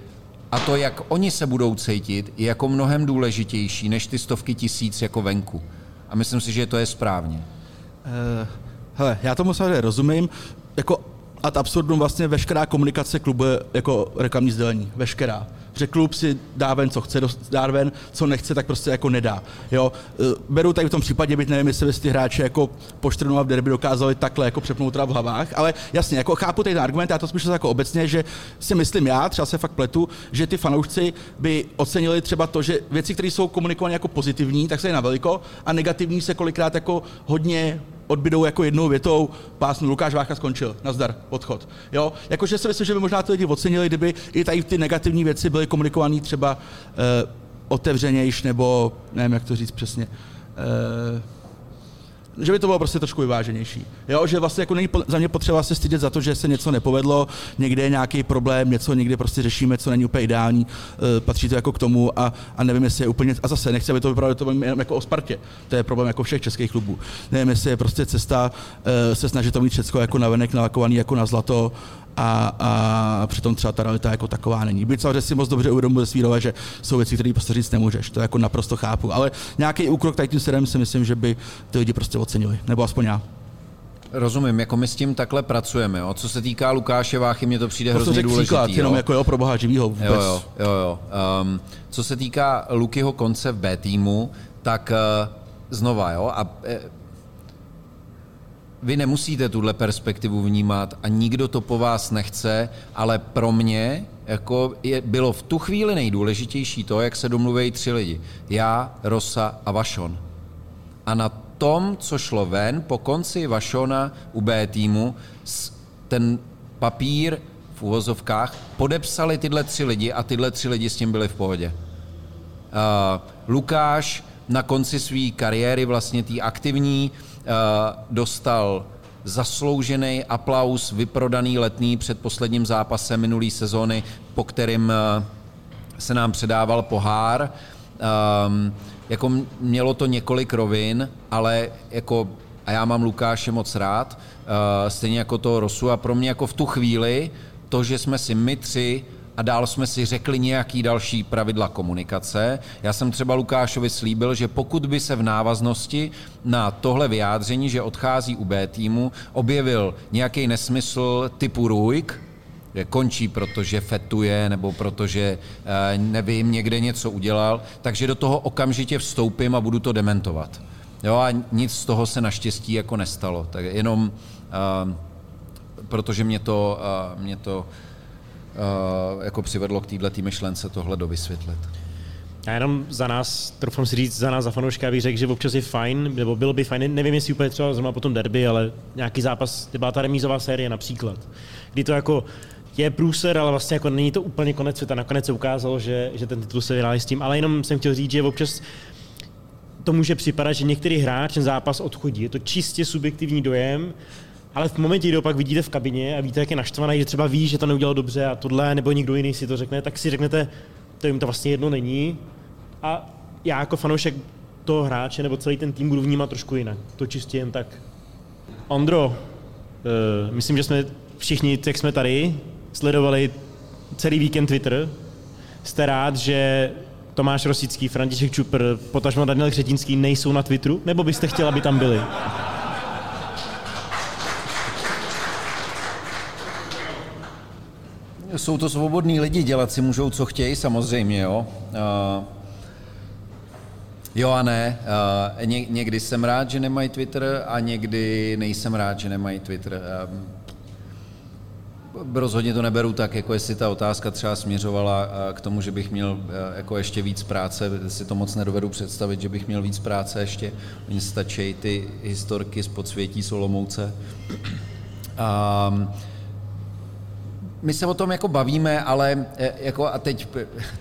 S3: a to, jak oni se budou cítit, je jako mnohem důležitější než ty stovky tisíc jako venku. A myslím si, že to je správně.
S5: Uh, hele, já tomu samozřejmě rozumím. Jako ad absurdum vlastně veškerá komunikace klubu je jako reklamní sdělení. Veškerá. Že klub si dá ven, co chce dát ven, co nechce, tak prostě jako nedá. Jo? Eh, Beru tady v tom případě, byť nevím, jestli ty hráči jako po 4 v derby dokázali takhle jako přepnout v hlavách, ale jasně, jako chápu ten argument, já to spíš jako obecně, že si myslím já, třeba se fakt pletu, že ty fanoušci by ocenili třeba to, že věci, které jsou komunikované jako pozitivní, tak se je na veliko a negativní se kolikrát jako hodně odbydou jako jednou větou, pásnu Lukáš Vácha skončil, nazdar, odchod. Jo? Jakože si myslím, že by možná ty lidi ocenili, kdyby i tady ty negativní věci byly komunikované třeba uh, otevřenějš, nebo nevím, jak to říct přesně. Uh, že by to bylo prostě trošku vyváženější. Jo, že vlastně jako není za mě potřeba se stydět za to, že se něco nepovedlo, někde je nějaký problém, něco někde prostě řešíme, co není úplně ideální, uh, patří to jako k tomu a, a nevím, jestli je úplně, a zase nechci, aby to vypadalo to jenom jako o Spartě, to je problém jako všech českých klubů. Nevím, jestli je prostě cesta uh, se snažit to mít všechno jako navenek nalakovaný jako na zlato a, a přitom třeba ta realita jako taková není. Byť samozřejmě si moc dobře uvědomuji svírové, že jsou věci, které prostě říct nemůžeš, to jako naprosto chápu, ale nějaký úkrok tady tím směrem si myslím, že by ty lidi prostě ocenili, nebo aspoň já.
S3: Rozumím, jako my s tím takhle pracujeme. Jo. Co se týká Lukáše Váchy, mně to přijde
S5: To
S3: hrozně
S5: řekl
S3: důležitý.
S5: příklad, jenom
S3: jo.
S5: jako jo, pro boha živýho vůbec.
S3: Jo, jo, jo. jo. Um, co se týká Lukyho konce v B týmu, tak uh, znova, jo, a eh, vy nemusíte tuhle perspektivu vnímat a nikdo to po vás nechce, ale pro mě jako je, bylo v tu chvíli nejdůležitější to, jak se domluví tři lidi. Já, Rosa a Vašon. A na tom, co šlo ven po konci Vašona u B týmu, ten papír v uvozovkách podepsali tyhle tři lidi a tyhle tři lidi s tím byli v pohodě. Uh, Lukáš na konci své kariéry, vlastně té aktivní, dostal zasloužený aplaus, vyprodaný letný před posledním zápasem minulé sezóny, po kterým uh, se nám předával pohár. Um, jako mělo to několik rovin, ale jako, a já mám Lukáše moc rád, uh, stejně jako to Rosu a pro mě jako v tu chvíli, to, že jsme si my tři a dál jsme si řekli nějaký další pravidla komunikace. Já jsem třeba Lukášovi slíbil, že pokud by se v návaznosti na tohle vyjádření, že odchází u B týmu, objevil nějaký nesmysl typu Rujk, že končí, protože fetuje nebo protože, eh, nevím, někde něco udělal, takže do toho okamžitě vstoupím a budu to dementovat. Jo, a nic z toho se naštěstí jako nestalo. Tak jenom, uh, protože mě to, uh, mě to uh, jako přivedlo k této myšlence tohle dovysvětlit.
S4: Já jenom za nás, trofám si říct, za nás za fanouška bych řekl, že občas je fajn, nebo bylo by fajn, nevím jestli úplně třeba zrovna potom derby, ale nějaký zápas, byla ta remízová série například, kdy to jako je průser, ale vlastně jako není to úplně konec světa. Nakonec se ukázalo, že, že ten titul se vyhráli s tím, ale jenom jsem chtěl říct, že občas to může připadat, že některý hráč ten zápas odchodí. Je to čistě subjektivní dojem, ale v momentě, kdy pak vidíte v kabině a víte, jak je naštvaný, že třeba ví, že to neudělal dobře a tohle, nebo někdo jiný si to řekne, tak si řeknete, to jim to vlastně jedno není. A já jako fanoušek toho hráče nebo celý ten tým budu vnímat trošku jinak. To čistě jen tak. Ondro, uh, myslím, že jsme všichni, jak jsme tady, sledovali celý víkend Twitter. Jste rád, že Tomáš Rosický, František Čupr, potažmo Daniel Křetínský nejsou na Twitteru? Nebo byste chtěl, aby tam byli?
S3: Jsou to svobodní lidi, dělat si můžou, co chtějí, samozřejmě, jo. Uh, jo a ne. Uh, ně, někdy jsem rád, že nemají Twitter a někdy nejsem rád, že nemají Twitter. Uh, rozhodně to neberu tak, jako jestli ta otázka třeba směřovala k tomu, že bych měl jako ještě víc práce, si to moc nedovedu představit, že bych měl víc práce ještě. Mně stačí ty historky z podsvětí Solomouce. Um, my se o tom jako bavíme, ale e, jako a teď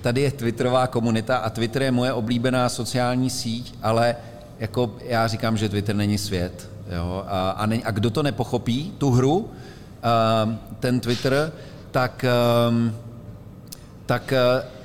S3: tady je Twitterová komunita a Twitter je moje oblíbená sociální síť, ale jako já říkám, že Twitter není svět. Jo? A, a, ne, a kdo to nepochopí, tu hru, a, ten Twitter, tak, um, tak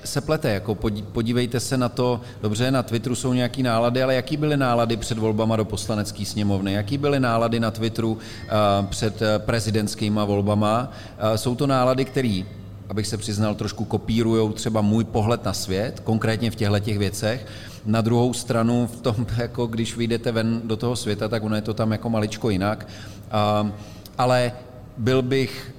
S3: se plete. Jako podí- podívejte se na to, dobře, na Twitteru jsou nějaký nálady, ale jaký byly nálady před volbama do poslanecké sněmovny? Jaký byly nálady na Twitteru eh, před eh, prezidentskýma volbama? Eh, Jsou to nálady, které abych se přiznal, trošku kopírují třeba můj pohled na svět, konkrétně v těchto těch věcech. Na druhou stranu, v tom, jako když vyjdete ven do toho světa, tak ono je to tam jako maličko jinak. Ale byl bych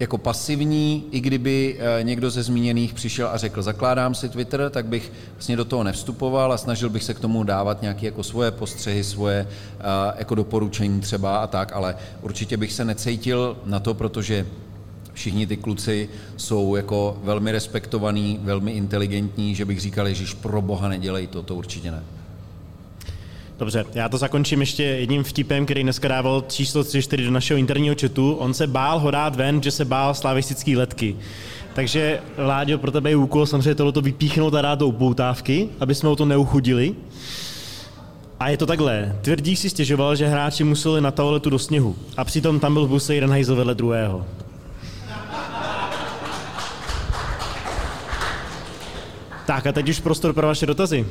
S3: jako pasivní, i kdyby eh, někdo ze zmíněných přišel a řekl, zakládám si Twitter, tak bych vlastně do toho nevstupoval a snažil bych se k tomu dávat nějaké jako svoje postřehy, svoje eh, jako doporučení třeba a tak, ale určitě bych se necítil na to, protože všichni ty kluci jsou jako velmi respektovaní, velmi inteligentní, že bych říkal, že pro boha nedělej to, to určitě ne.
S4: Dobře, já to zakončím ještě jedním vtipem, který dneska dával číslo 34 do našeho interního chatu. On se bál ho ven, že se bál slavistický letky. Takže, Láďo, pro tebe je úkol samozřejmě tohleto vypíchnout a dát do upoutávky, aby jsme o to neuchudili. A je to takhle. Tvrdík si stěžoval, že hráči museli na toaletu do sněhu. A přitom tam byl v buse jeden hajzl vedle druhého. Tak a teď už prostor pro vaše dotazy.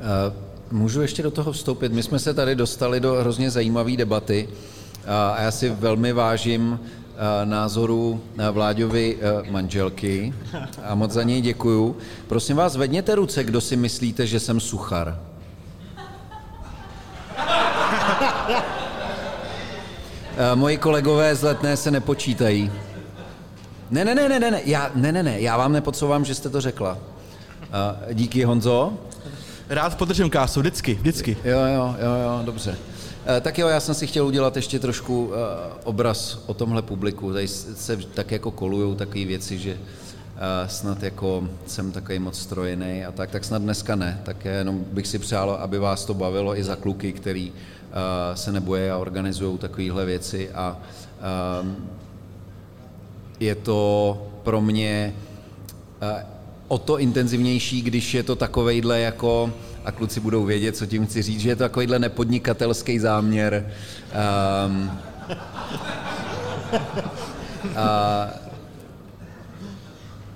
S3: Uh, můžu ještě do toho vstoupit? My jsme se tady dostali do hrozně zajímavé debaty a já si velmi vážím názoru Vláďovy manželky a moc za něj děkuju. Prosím vás, vedněte ruce, kdo si myslíte, že jsem suchar. Moji kolegové z letné se nepočítají. Ne, ne, ne, ne, ne, já, ne, ne, ne, já vám nepodsouvám, že jste to řekla. Díky, Honzo.
S5: Rád podržím kásu, vždycky, vždycky.
S3: Jo, jo, jo, jo, dobře. Uh, tak jo, já jsem si chtěl udělat ještě trošku uh, obraz o tomhle publiku. Tady se tak jako kolujou takové věci, že uh, snad jako jsem takový moc strojený a tak, tak snad dneska ne. Tak jenom bych si přál, aby vás to bavilo i za kluky, který se neboje a organizují takovéhle věci a je to pro mě o to intenzivnější, když je to takovejhle jako, a kluci budou vědět, co tím chci říct, že je to takovýhle nepodnikatelský záměr. Um, a,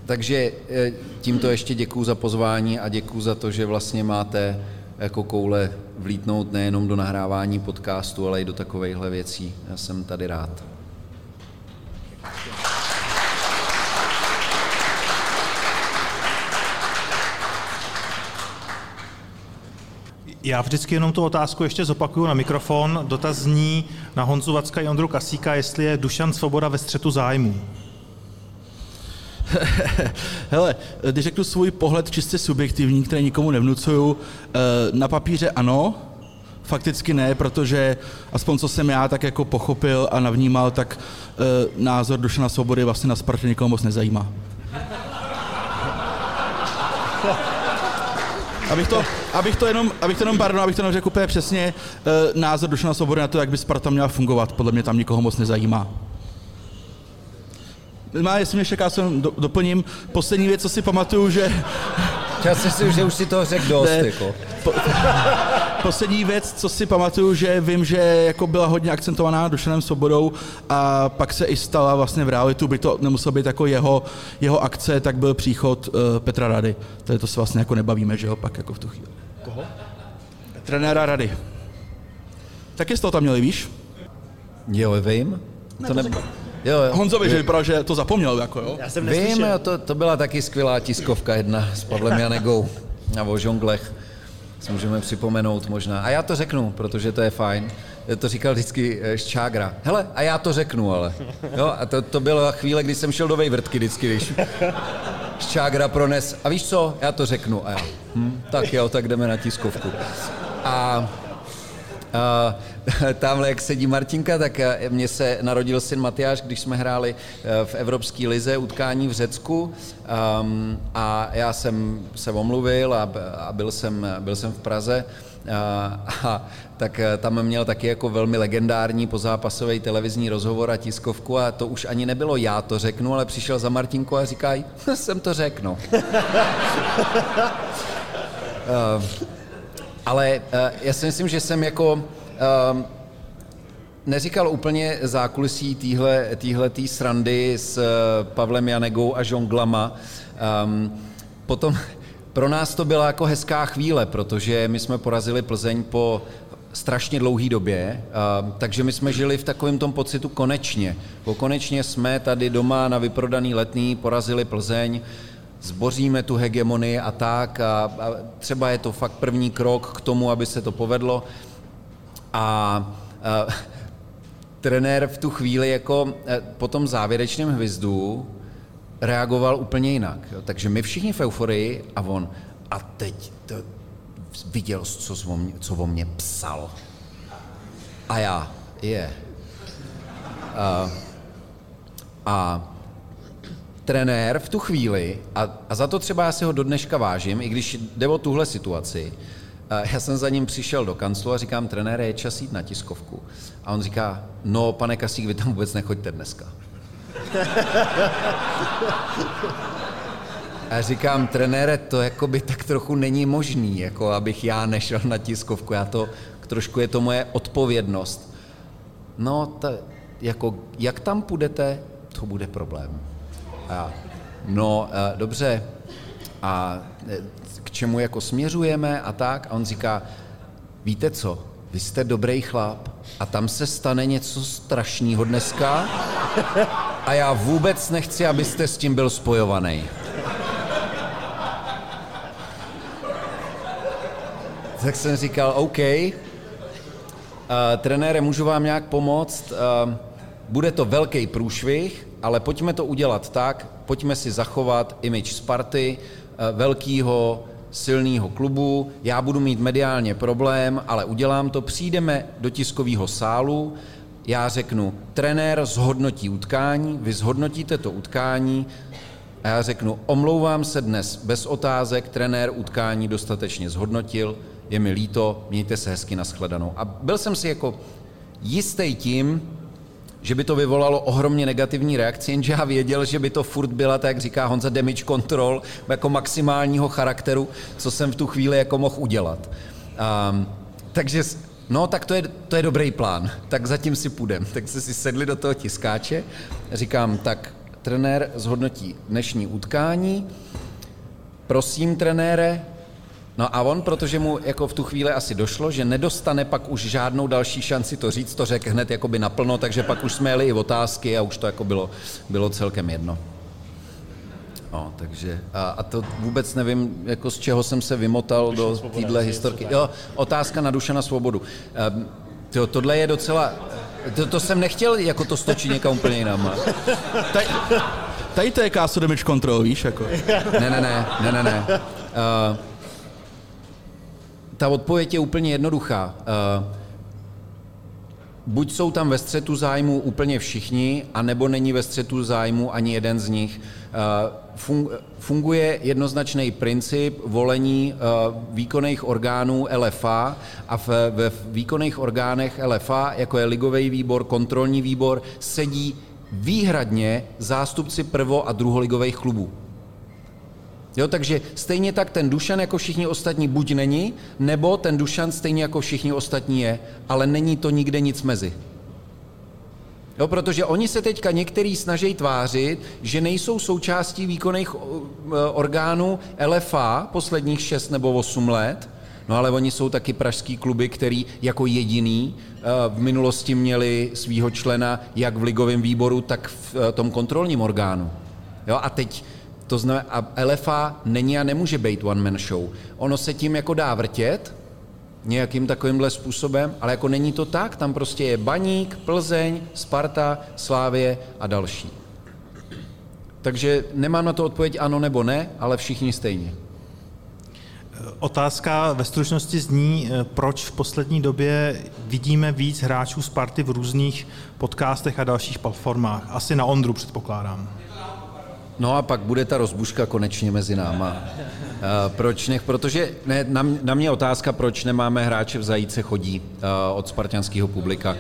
S3: takže e, tímto ještě děkuju za pozvání a děkuju za to, že vlastně máte jako koule vlítnout nejenom do nahrávání podcastu, ale i do takovýchhle věcí. Já jsem tady rád.
S2: Já vždycky jenom tu otázku ještě zopakuju na mikrofon. Dotaz zní na Honzu Vacka i Ondru Kasíka, jestli je Dušan Svoboda ve střetu zájmu.
S5: Hele, když řeknu svůj pohled čistě subjektivní, který nikomu nevnucuju, eh, na papíře ano, fakticky ne, protože aspoň co jsem já tak jako pochopil a navnímal, tak eh, názor Dušana Svobody vlastně na Spartě nikomu moc nezajímá. Abych to, abych to jenom, abych to jenom, pardon, abych to jenom řekl úplně přesně, uh, názor Dušana Svobody na to, jak by Sparta měla fungovat, podle mě tam nikoho moc nezajímá. Má, jestli mě čeká, se do, doplním. Poslední věc, co si pamatuju, že...
S3: Já si myslím, že už si to řekl dost, ne, jako. Po,
S5: poslední věc, co si pamatuju, že vím, že jako byla hodně akcentovaná Dušanem Svobodou a pak se i stala vlastně v realitu, by to nemuselo být jako jeho, jeho akce, tak byl příchod uh, Petra Rady. Tady to se vlastně jako nebavíme, že jo, pak jako v tu chvíli.
S4: Koho?
S5: Trenéra Rady. Taky jsi to tam měli, víš?
S3: Jo, vím. To ne...
S5: Jo, jo. Honzovi, že vypadal, že to zapomněl, jako jo.
S4: Já jsem
S3: Vím, jo, to, to byla taky skvělá tiskovka jedna s Pavlem Janegou a o žonglech. Si můžeme připomenout možná. A já to řeknu, protože to je fajn. To říkal vždycky Ščágra. Hele, a já to řeknu, ale. Jo, a to, to byla chvíle, kdy jsem šel do Vejvrtky vždycky, když Ščágra prones. A víš co, já to řeknu. A já, hm, tak jo, tak jdeme na tiskovku. A tamhle, jak sedí Martinka, tak mně se narodil syn Matyáš, když jsme hráli v Evropské lize utkání v Řecku a já jsem se omluvil a, a byl, jsem, byl jsem v Praze a, a tak tam měl taky jako velmi legendární pozápasový televizní rozhovor a tiskovku a to už ani nebylo já to řeknu, ale přišel za Martinku a říká, jsem to řeknu. uh, ale uh, já si myslím, že jsem jako uh, neříkal úplně zákulisí týhle, týhle tý srandy s uh, Pavlem Janegou a žonglama. Um, potom pro nás to byla jako hezká chvíle, protože my jsme porazili Plzeň po strašně dlouhé době, uh, takže my jsme žili v takovém tom pocitu konečně. Po konečně jsme tady doma na vyprodaný letný porazili Plzeň, zboříme tu hegemonii a tak a, a třeba je to fakt první krok k tomu, aby se to povedlo. A, a trenér v tu chvíli jako e, po tom závěrečném hvizdu reagoval úplně jinak. Jo. Takže my všichni v euforii a on, a teď to, viděl, co, o mě, co o mě psal. A já, je. Yeah. A, a trenér v tu chvíli, a, a za to třeba já si ho do dneška vážím, i když jde o tuhle situaci, já jsem za ním přišel do kanclu a říkám, trenére, je čas jít na tiskovku. A on říká, no pane Kasík, vy tam vůbec nechoďte dneska. A říkám, trenére, to jako by tak trochu není možný, jako abych já nešel na tiskovku. Já to, trošku je to moje odpovědnost. No, ta, jako, jak tam půjdete, to bude problém. A já, no, dobře, a eh, k čemu jako směřujeme a tak? A on říká, víte co, vy jste dobrý chlap a tam se stane něco strašného dneska a já vůbec nechci, abyste s tím byl spojovaný. Tak jsem říkal, OK, uh, trenére, můžu vám nějak pomoct? Uh, bude to velký průšvih, ale pojďme to udělat tak, pojďme si zachovat image Sparty, uh, velkýho, silného klubu, já budu mít mediálně problém, ale udělám to, přijdeme do tiskového sálu, já řeknu, trenér zhodnotí utkání, vy zhodnotíte to utkání. A já řeknu, omlouvám se dnes bez otázek, trenér utkání dostatečně zhodnotil, je mi líto, mějte se hezky na shledanou. A byl jsem si jako jistý tím, že by to vyvolalo ohromně negativní reakci, jenže já věděl, že by to furt byla, tak jak říká Honza, damage control, jako maximálního charakteru, co jsem v tu chvíli jako mohl udělat. Um, takže, no tak to je, to je dobrý plán, tak zatím si půjdem. Tak se si sedli do toho tiskáče, říkám, tak trenér zhodnotí dnešní utkání, prosím trenére, No a on, protože mu jako v tu chvíli asi došlo, že nedostane pak už žádnou další šanci to říct, to řekl hned jakoby naplno, takže pak už jsme jeli i otázky a už to jako bylo, bylo celkem jedno. No, takže a, a to vůbec nevím, jako z čeho jsem se vymotal do téhle historky. Jo, otázka na duše na svobodu. Um, to, tohle je docela, to, to jsem nechtěl jako to stočit někam úplně jinam.
S5: Tady, tady to je castle damage control, víš, jako.
S3: Ne, ne, ne, ne, ne, ne. Uh, ta odpověď je úplně jednoduchá. Uh, buď jsou tam ve střetu zájmu úplně všichni, anebo není ve střetu zájmu ani jeden z nich. Uh, funguje jednoznačný princip volení uh, výkonných orgánů LFA a ve výkonných orgánech LFA, jako je ligový výbor, kontrolní výbor, sedí výhradně zástupci prvo- a druholigových klubů. Jo, takže stejně tak ten Dušan jako všichni ostatní buď není, nebo ten Dušan stejně jako všichni ostatní je, ale není to nikde nic mezi. Jo, protože oni se teďka některý snaží tvářit, že nejsou součástí výkonných uh, orgánů LFA posledních 6 nebo 8 let, no ale oni jsou taky pražský kluby, který jako jediný uh, v minulosti měli svýho člena jak v ligovém výboru, tak v uh, tom kontrolním orgánu. Jo, a teď to znamená, a LFA není a nemůže být one man show. Ono se tím jako dá vrtět, nějakým takovýmhle způsobem, ale jako není to tak, tam prostě je Baník, Plzeň, Sparta, Slávě a další. Takže nemám na to odpověď ano nebo ne, ale všichni stejně.
S2: Otázka ve stručnosti zní, proč v poslední době vidíme víc hráčů Sparty v různých podcastech a dalších platformách. Asi na Ondru předpokládám.
S3: No a pak bude ta rozbuška konečně mezi náma. Proč nech? Protože ne, na, na mě otázka, proč nemáme hráče v zajíce chodí od spartianského publika.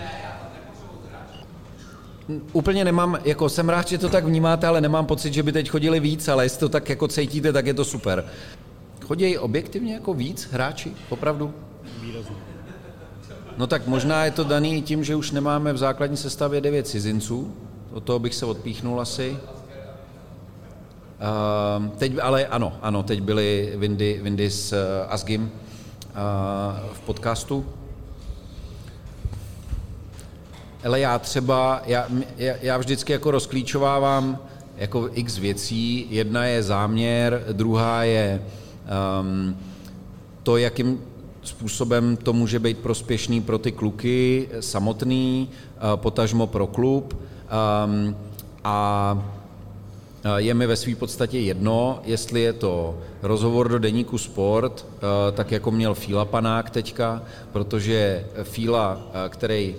S3: Úplně nemám, jako jsem rád, že to tak vnímáte, ale nemám pocit, že by teď chodili víc, ale jestli to tak jako cítíte, tak je to super. Chodí objektivně jako víc hráči, opravdu? Výrazně. No tak možná je to daný tím, že už nemáme v základní sestavě devět cizinců, od toho bych se odpíchnul asi. Uh, teď, ale ano, ano, teď byly Windy, Windy s uh, Asgim uh, v podcastu. Ale já třeba, já, já vždycky jako rozklíčovávám jako x věcí. Jedna je záměr, druhá je um, to, jakým způsobem to může být prospěšný pro ty kluky samotný, uh, potažmo pro klub. Um, a Eh, je mi ve své podstatě jedno, jestli je to rozhovor do deníku Sport, eh, tak jako měl Fíla Panák teďka, protože Fíla, eh, který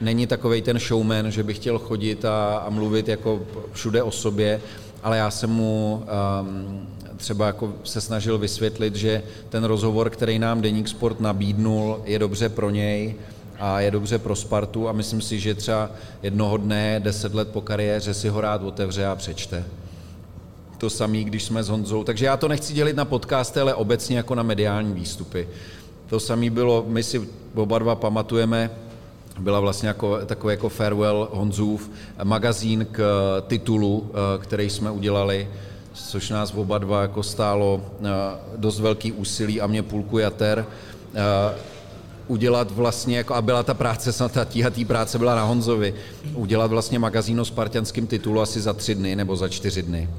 S3: není takový ten showman, že by chtěl chodit a, a mluvit jako všude o sobě, ale já jsem mu um, třeba jako se snažil vysvětlit, že ten rozhovor, který nám Deník Sport nabídnul, je dobře pro něj a je dobře pro Spartu a myslím si, že třeba jednoho dne, deset let po kariéře si ho rád otevře a přečte. To samý, když jsme s Honzou. Takže já to nechci dělit na podcasty, ale obecně jako na mediální výstupy. To samé bylo, my si oba dva pamatujeme, byla vlastně jako, takový jako farewell Honzův magazín k titulu, eh, který jsme udělali, což nás oba dva jako stálo eh, dost velký úsilí a mě půlku jater eh, udělat vlastně, jako, a byla ta práce, snad ta tíhatý práce byla na Honzovi, udělat vlastně magazín o spartianském titulu asi za tři dny nebo za čtyři dny.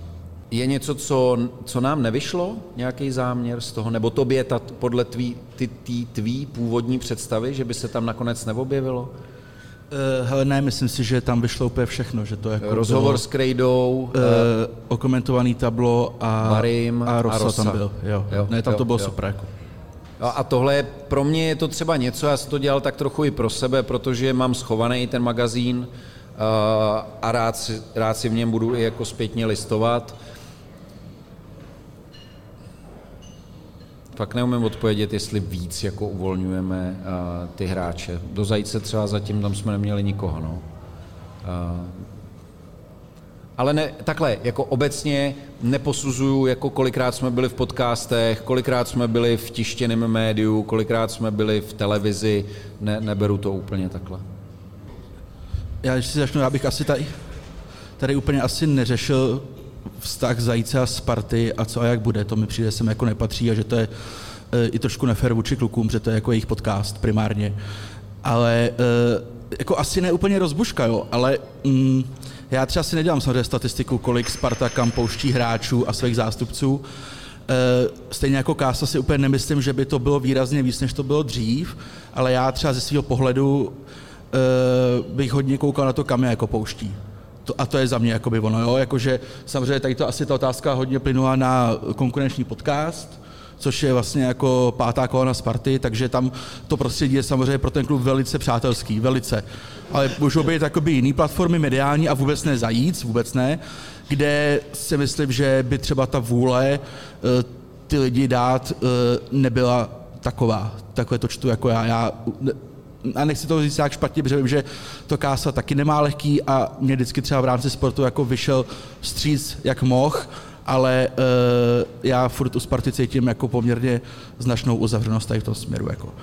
S3: Je něco, co, co nám nevyšlo, nějaký záměr z toho, nebo tobě ta, podle tvý, ty, ty, tvý původní představy, že by se tam nakonec neobjevilo?
S5: Uh, hele, ne, myslím si, že tam vyšlo úplně všechno, že to jako
S3: Rozhovor
S5: bylo,
S3: s Krejdou,
S5: uh, okomentovaný tablo a,
S3: Marim
S5: a Rosa,
S3: a Rosa.
S5: tam byl. Jo.
S3: Jo,
S5: ne, tam
S3: jo,
S5: to bylo
S3: jo.
S5: super. Jako.
S3: A tohle, je- pro mě je to třeba něco, já jsem to dělal tak trochu i pro sebe, protože mám schovaný ten magazín uh, a rád si, rád si v něm budu i jako zpětně listovat. Fakt neumím odpovědět, jestli víc jako uvolňujeme uh, ty hráče. Do Zajíce třeba zatím tam jsme neměli nikoho, no. Ale ne, takhle, jako obecně neposuzuju, jako kolikrát jsme byli v podcastech, kolikrát jsme byli v tištěném médiu, kolikrát jsme byli v televizi, ne, neberu to úplně takhle.
S5: Já když si začnu, já bych asi tady, tady úplně asi neřešil vztah Zajíce a Sparty a co a jak bude. To mi přijde, sem jako nepatří a že to je e, i trošku nefér vůči klukům, že to je jako jejich podcast primárně. Ale e, jako asi ne úplně rozbuška, jo, ale mm, já třeba si nedělám samozřejmě statistiku, kolik Sparta kam pouští hráčů a svých zástupců. E, stejně jako Kása si úplně nemyslím, že by to bylo výrazně víc, než to bylo dřív, ale já třeba ze svého pohledu e, bych hodně koukal na to, kam je jako pouští. To, a to je za mě jakoby ono, jo? Jakože samozřejmě tady to asi ta otázka hodně plynula na konkurenční podcast, což je vlastně jako pátá kolona Sparty, takže tam to prostředí je samozřejmě pro ten klub velice přátelský, velice. Ale můžou být jakoby jiný platformy mediální a vůbec ne zajíc, vůbec ne, kde si myslím, že by třeba ta vůle eh, ty lidi dát eh, nebyla taková. Takhle to čtu jako já. já a nechci to říct nějak špatně, protože vím, že to Kása taky nemá lehký a mě vždycky třeba v rámci sportu jako vyšel stříc jak mohl, ale uh, já furt u Sparty cítím jako poměrně značnou uzavřenost tady v tom směru. Jako.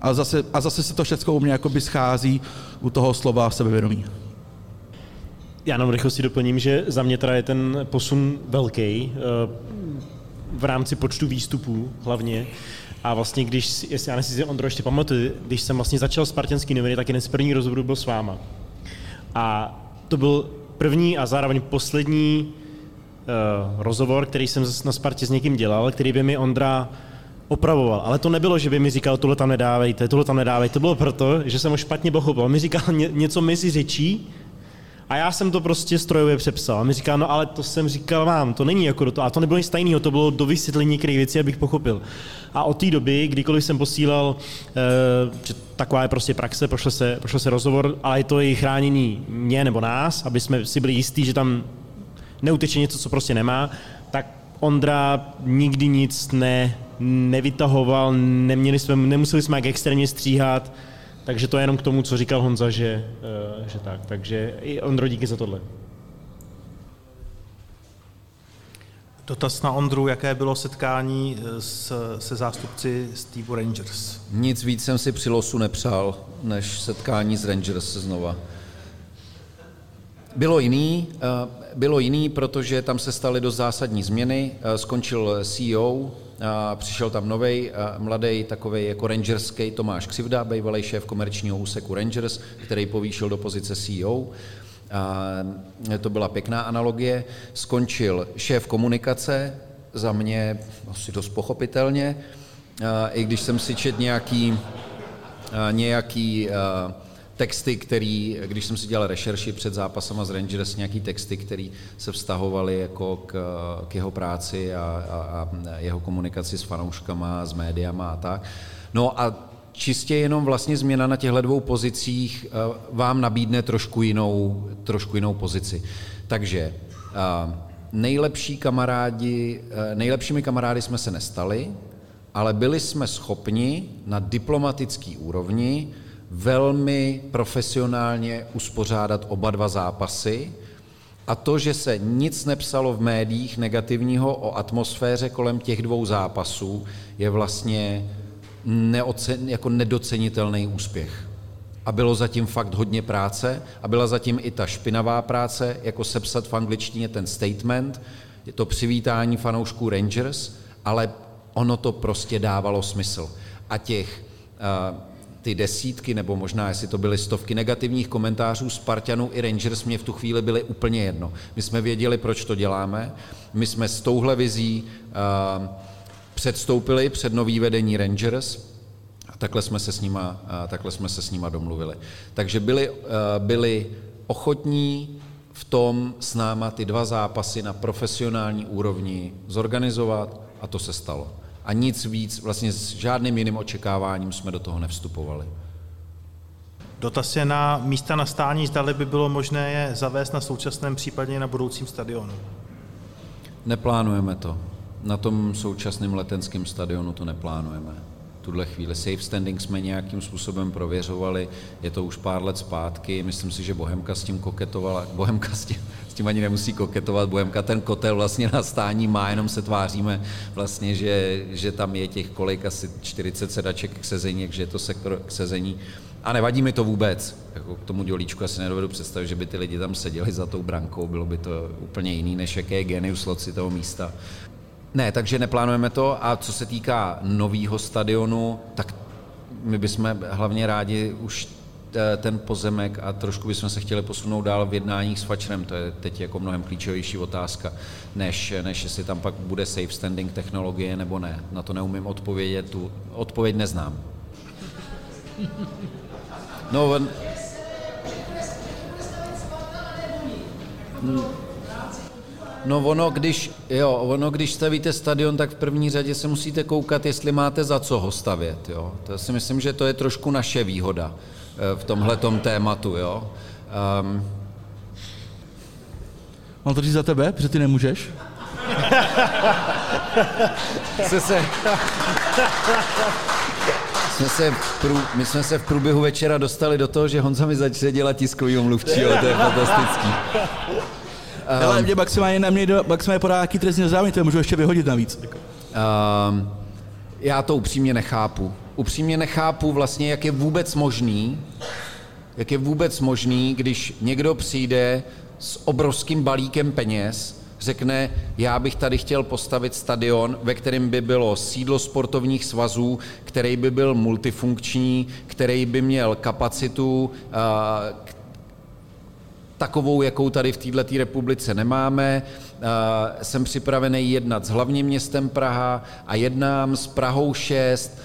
S5: A, zase, a zase se to všechno u mě jakoby schází u toho slova sebevědomí.
S4: Já jenom rychlosti doplním, že za mě teda je ten posun velký eh, v rámci počtu výstupů hlavně. A vlastně, když, jestli já nevím, si Ondro ještě pamatuje, když jsem vlastně začal Spartanský noviny, tak jeden z prvních rozhovorů byl s váma. A to byl první a zároveň poslední rozhovor, který jsem na Spartě s někým dělal, který by mi Ondra opravoval. Ale to nebylo, že by mi říkal, tohle tam nedávejte, tohle tam nedávejte. To bylo proto, že jsem ho špatně pochopil. On mi říkal ně, něco mezi řečí a já jsem to prostě strojově přepsal. A mi říká, no ale to jsem říkal vám, to není jako do toho. A to nebylo nic tajného, to bylo do vysvětlení některých věcí, abych pochopil. A od té doby, kdykoliv jsem posílal, eh, že taková je prostě praxe, prošel se, prošel se rozhovor, ale je to i chránění mě nebo nás, aby jsme si byli jistí, že tam neuteče něco, co prostě nemá, tak Ondra nikdy nic ne, nevytahoval, neměli jsme, nemuseli jsme jak extrémně stříhat, takže to je jenom k tomu, co říkal Honza, že, eh, že tak. Takže i Ondro, díky za tohle.
S2: Dotaz na Ondru, jaké bylo setkání eh, s, se zástupci Steve Rangers?
S3: Nic víc jsem si při losu nepřál, než setkání s Rangers znova. Bylo jiný, eh, bylo jiný, protože tam se staly dost zásadní změny. Eh, Skončil CEO, a přišel tam nový mladý takový jako rangerský Tomáš Křivda, bývalý šéf komerčního úseku Rangers, který povýšil do pozice CEO. A to byla pěkná analogie. Skončil šéf komunikace, za mě asi dost pochopitelně, i když jsem si čet nějaký, nějaký texty, který, když jsem si dělal rešerši před zápasama s Rangers, nějaký texty, které se vztahovaly jako k, k jeho práci a, a, a jeho komunikaci s fanouškama, s médiama a tak. No a čistě jenom vlastně změna na těchto dvou pozicích eh, vám nabídne trošku jinou, trošku jinou pozici. Takže eh, nejlepší kamarádi, eh, nejlepšími kamarády jsme se nestali, ale byli jsme schopni na diplomatický úrovni velmi profesionálně uspořádat oba dva zápasy a to, že se nic nepsalo v médiích negativního o atmosféře kolem těch dvou zápasů, je vlastně neocen, jako nedocenitelný úspěch. A bylo zatím fakt hodně práce a byla zatím i ta špinavá práce, jako sepsat v angličtině ten statement, je to přivítání fanoušků Rangers, ale ono to prostě dávalo smysl. A těch uh, ty desítky, nebo možná jestli to byly stovky negativních komentářů Spartanů i Rangers, mě v tu chvíli byly úplně jedno. My jsme věděli, proč to děláme. My jsme s touhle vizí uh, předstoupili před nový vedení Rangers a takhle jsme se s nima, uh, takhle jsme se s nima domluvili. Takže byli, uh, byli ochotní v tom s náma ty dva zápasy na profesionální úrovni zorganizovat a to se stalo a nic víc, vlastně s žádným jiným očekáváním jsme do toho nevstupovali.
S2: Dotaz je na místa na stání, zdali by bylo možné je zavést na současném, případně na budoucím stadionu.
S3: Neplánujeme to. Na tom současném letenském stadionu to neplánujeme. Tuhle chvíli safe standing jsme nějakým způsobem prověřovali, je to už pár let zpátky, myslím si, že Bohemka s tím koketovala, Bohemka s tím, tím ani nemusí koketovat. Bohemka ten kotel vlastně na stání má, jenom se tváříme vlastně, že, že tam je těch kolik asi 40 sedaček k sezení, takže je to sektor k sezení. A nevadí mi to vůbec. Jako k tomu dělíčku asi nedovedu představit, že by ty lidi tam seděli za tou brankou, bylo by to úplně jiný, než jaké je genius loci toho místa. Ne, takže neplánujeme to a co se týká nového stadionu, tak my bychom hlavně rádi už ten pozemek a trošku bychom se chtěli posunout dál v jednáních s Fačrem. To je teď jako mnohem klíčovější otázka, než, než jestli tam pak bude safe standing technologie nebo ne. Na to neumím odpovědět, tu odpověď neznám. No. No ono když, jo, ono, když stavíte stadion, tak v první řadě se musíte koukat, jestli máte za co ho stavět. Jo. To si myslím, že to je trošku naše výhoda v tomhletom tématu, jo. Um,
S5: Mám to říct za tebe, protože ty nemůžeš?
S3: se se... Jsme se prů, my jsme se v průběhu večera dostali do toho, že Honza mi začne dělat tiskový mluvčího, to je fantastický.
S5: Um, Ale mě maximálně na mě maximálně podá nějaký trestní oznámení, to můžu ještě vyhodit navíc. Um,
S3: já to upřímně nechápu upřímně nechápu vlastně, jak je vůbec možný, jak je vůbec možný, když někdo přijde s obrovským balíkem peněz, řekne, já bych tady chtěl postavit stadion, ve kterém by bylo sídlo sportovních svazů, který by byl multifunkční, který by měl kapacitu, takovou, jakou tady v této republice nemáme. Jsem připravený jednat s hlavním městem Praha a jednám s Prahou 6.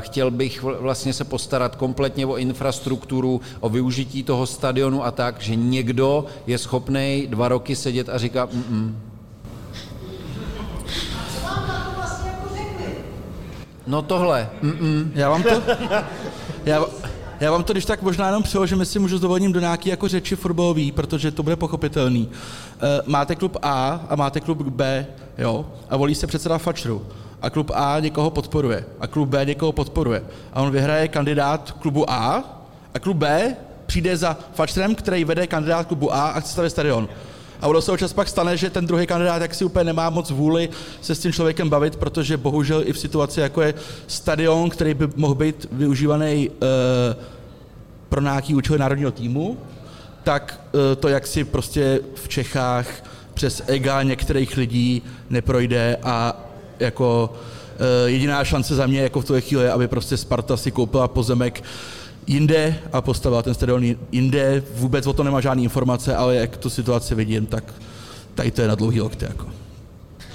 S3: Chtěl bych vlastně se postarat kompletně o infrastrukturu, o využití toho stadionu a tak, že někdo je schopný dva roky sedět a říká mm No tohle. Mm-mm.
S5: Já vám to... Já, já vám to když tak možná jenom přeložím, jestli můžu s dovolením do nějaké jako řeči fotbalový, protože to bude pochopitelný. Uh, máte klub A a máte klub B, jo, a volí se předseda Fačru. A klub A někoho podporuje. A klub B někoho podporuje. A on vyhraje kandidát klubu A a klub B přijde za Fačrem, který vede kandidát klubu A a chce stavit stadion. A ono se občas pak stane, že ten druhý kandidát jak si úplně nemá moc vůli se s tím člověkem bavit, protože bohužel i v situaci, jako je stadion, který by mohl být využívaný uh, pro nějaký účel národního týmu, tak uh, to, jak si prostě v Čechách přes ega některých lidí neprojde a jako uh, jediná šance za mě jako v tuhle chvíli je, aby prostě Sparta si koupila pozemek jinde a postavila ten stadion jinde. Vůbec o tom nemá žádné informace, ale jak tu situaci vidím, tak tady to je na dlouhý lokty. Jako.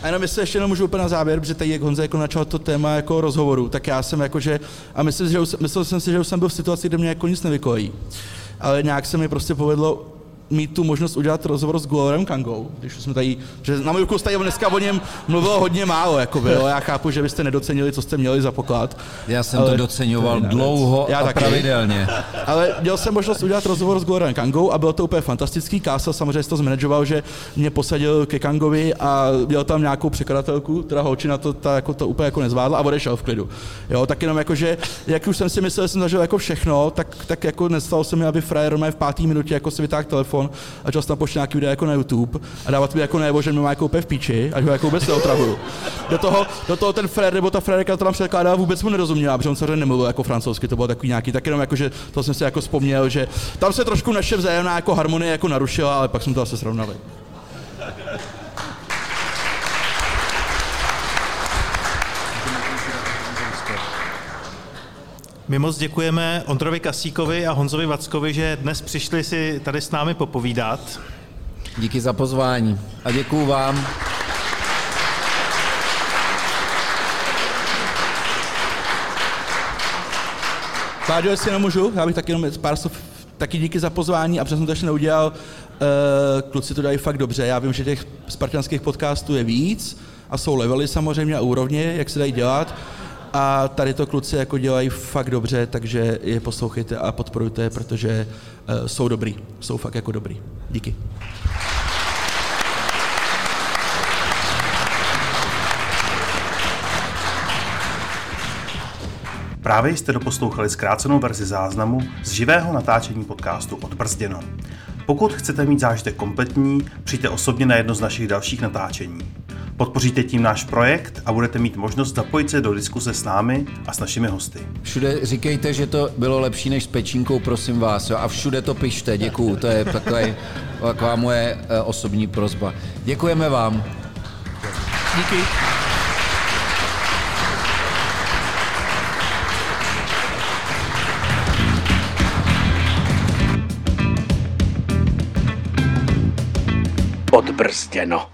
S5: A jenom jestli ještě jenom můžu úplně na závěr, protože tady jak Honza jako načal to téma jako rozhovoru, tak já jsem jakože, a myslím, že, myslel jsem si, že už jsem byl v situaci, kde mě jako nic nevykojí. Ale nějak se mi prostě povedlo mít tu možnost udělat rozhovor s Glorem Kangou, když jsme tady, že na můj tady dneska o něm mluvilo hodně málo, jako bylo. Já chápu, že byste nedocenili, co jste měli za poklad.
S3: Já jsem ale to doceňoval to dlouho Já a taky. pravidelně.
S5: Ale měl jsem možnost udělat rozhovor s Glorem Kangou a bylo to úplně fantastický. Kása samozřejmě to zmanageoval, že mě posadil ke Kangovi a měl tam nějakou překladatelku, která holčina to, ta, jako to úplně jako nezvládla a odešel v klidu. Jo, tak jenom jako, že jak už jsem si myslel, že jsem zažil jako všechno, tak, tak jako nestalo se mi, aby frajer v páté minutě jako si vytáhl telefon a čas tam pošle nějaký video jako na YouTube a dávat mi jako nebo, že mě má jako v píči, až ho jako vůbec neotravuju. Do toho, do toho ten frajer nebo ta frajerka, to tam překládá, vůbec mu nerozuměla, protože on samozřejmě nemluvil jako francouzsky, to bylo takový nějaký, tak jenom jako, že to jsem si jako vzpomněl, že tam se trošku naše vzájemná jako harmonie jako narušila, ale pak jsme to zase srovnali.
S2: My moc děkujeme Ondrovi Kasíkovi a Honzovi Vackovi, že dnes přišli si tady s námi popovídat.
S3: Díky za pozvání a děkuju vám.
S5: Páďo, jestli nemůžu, já bych taky jenom pár slov, taky díky za pozvání a přesně to ještě neudělal. Uh, kluci to dají fakt dobře, já vím, že těch spartanských podcastů je víc a jsou levely samozřejmě a úrovně, jak se dají dělat. A tady to kluci jako dělají fakt dobře, takže je poslouchejte a podporujte, protože uh, jsou dobrý, jsou fakt jako dobrý. Díky.
S7: Právě jste doposlouchali zkrácenou verzi záznamu z živého natáčení podcastu Odbrzděno. Pokud chcete mít zážitek kompletní, přijďte osobně na jedno z našich dalších natáčení. Podpoříte tím náš projekt a budete mít možnost zapojit se do diskuse s námi a s našimi hosty.
S3: Všude říkejte, že to bylo lepší než s pečínkou, prosím vás. Jo? A všude to pište, děkuju. To je takový, taková moje eh, osobní prozba. Děkujeme vám.
S5: Díky.
S1: Odbrzděno.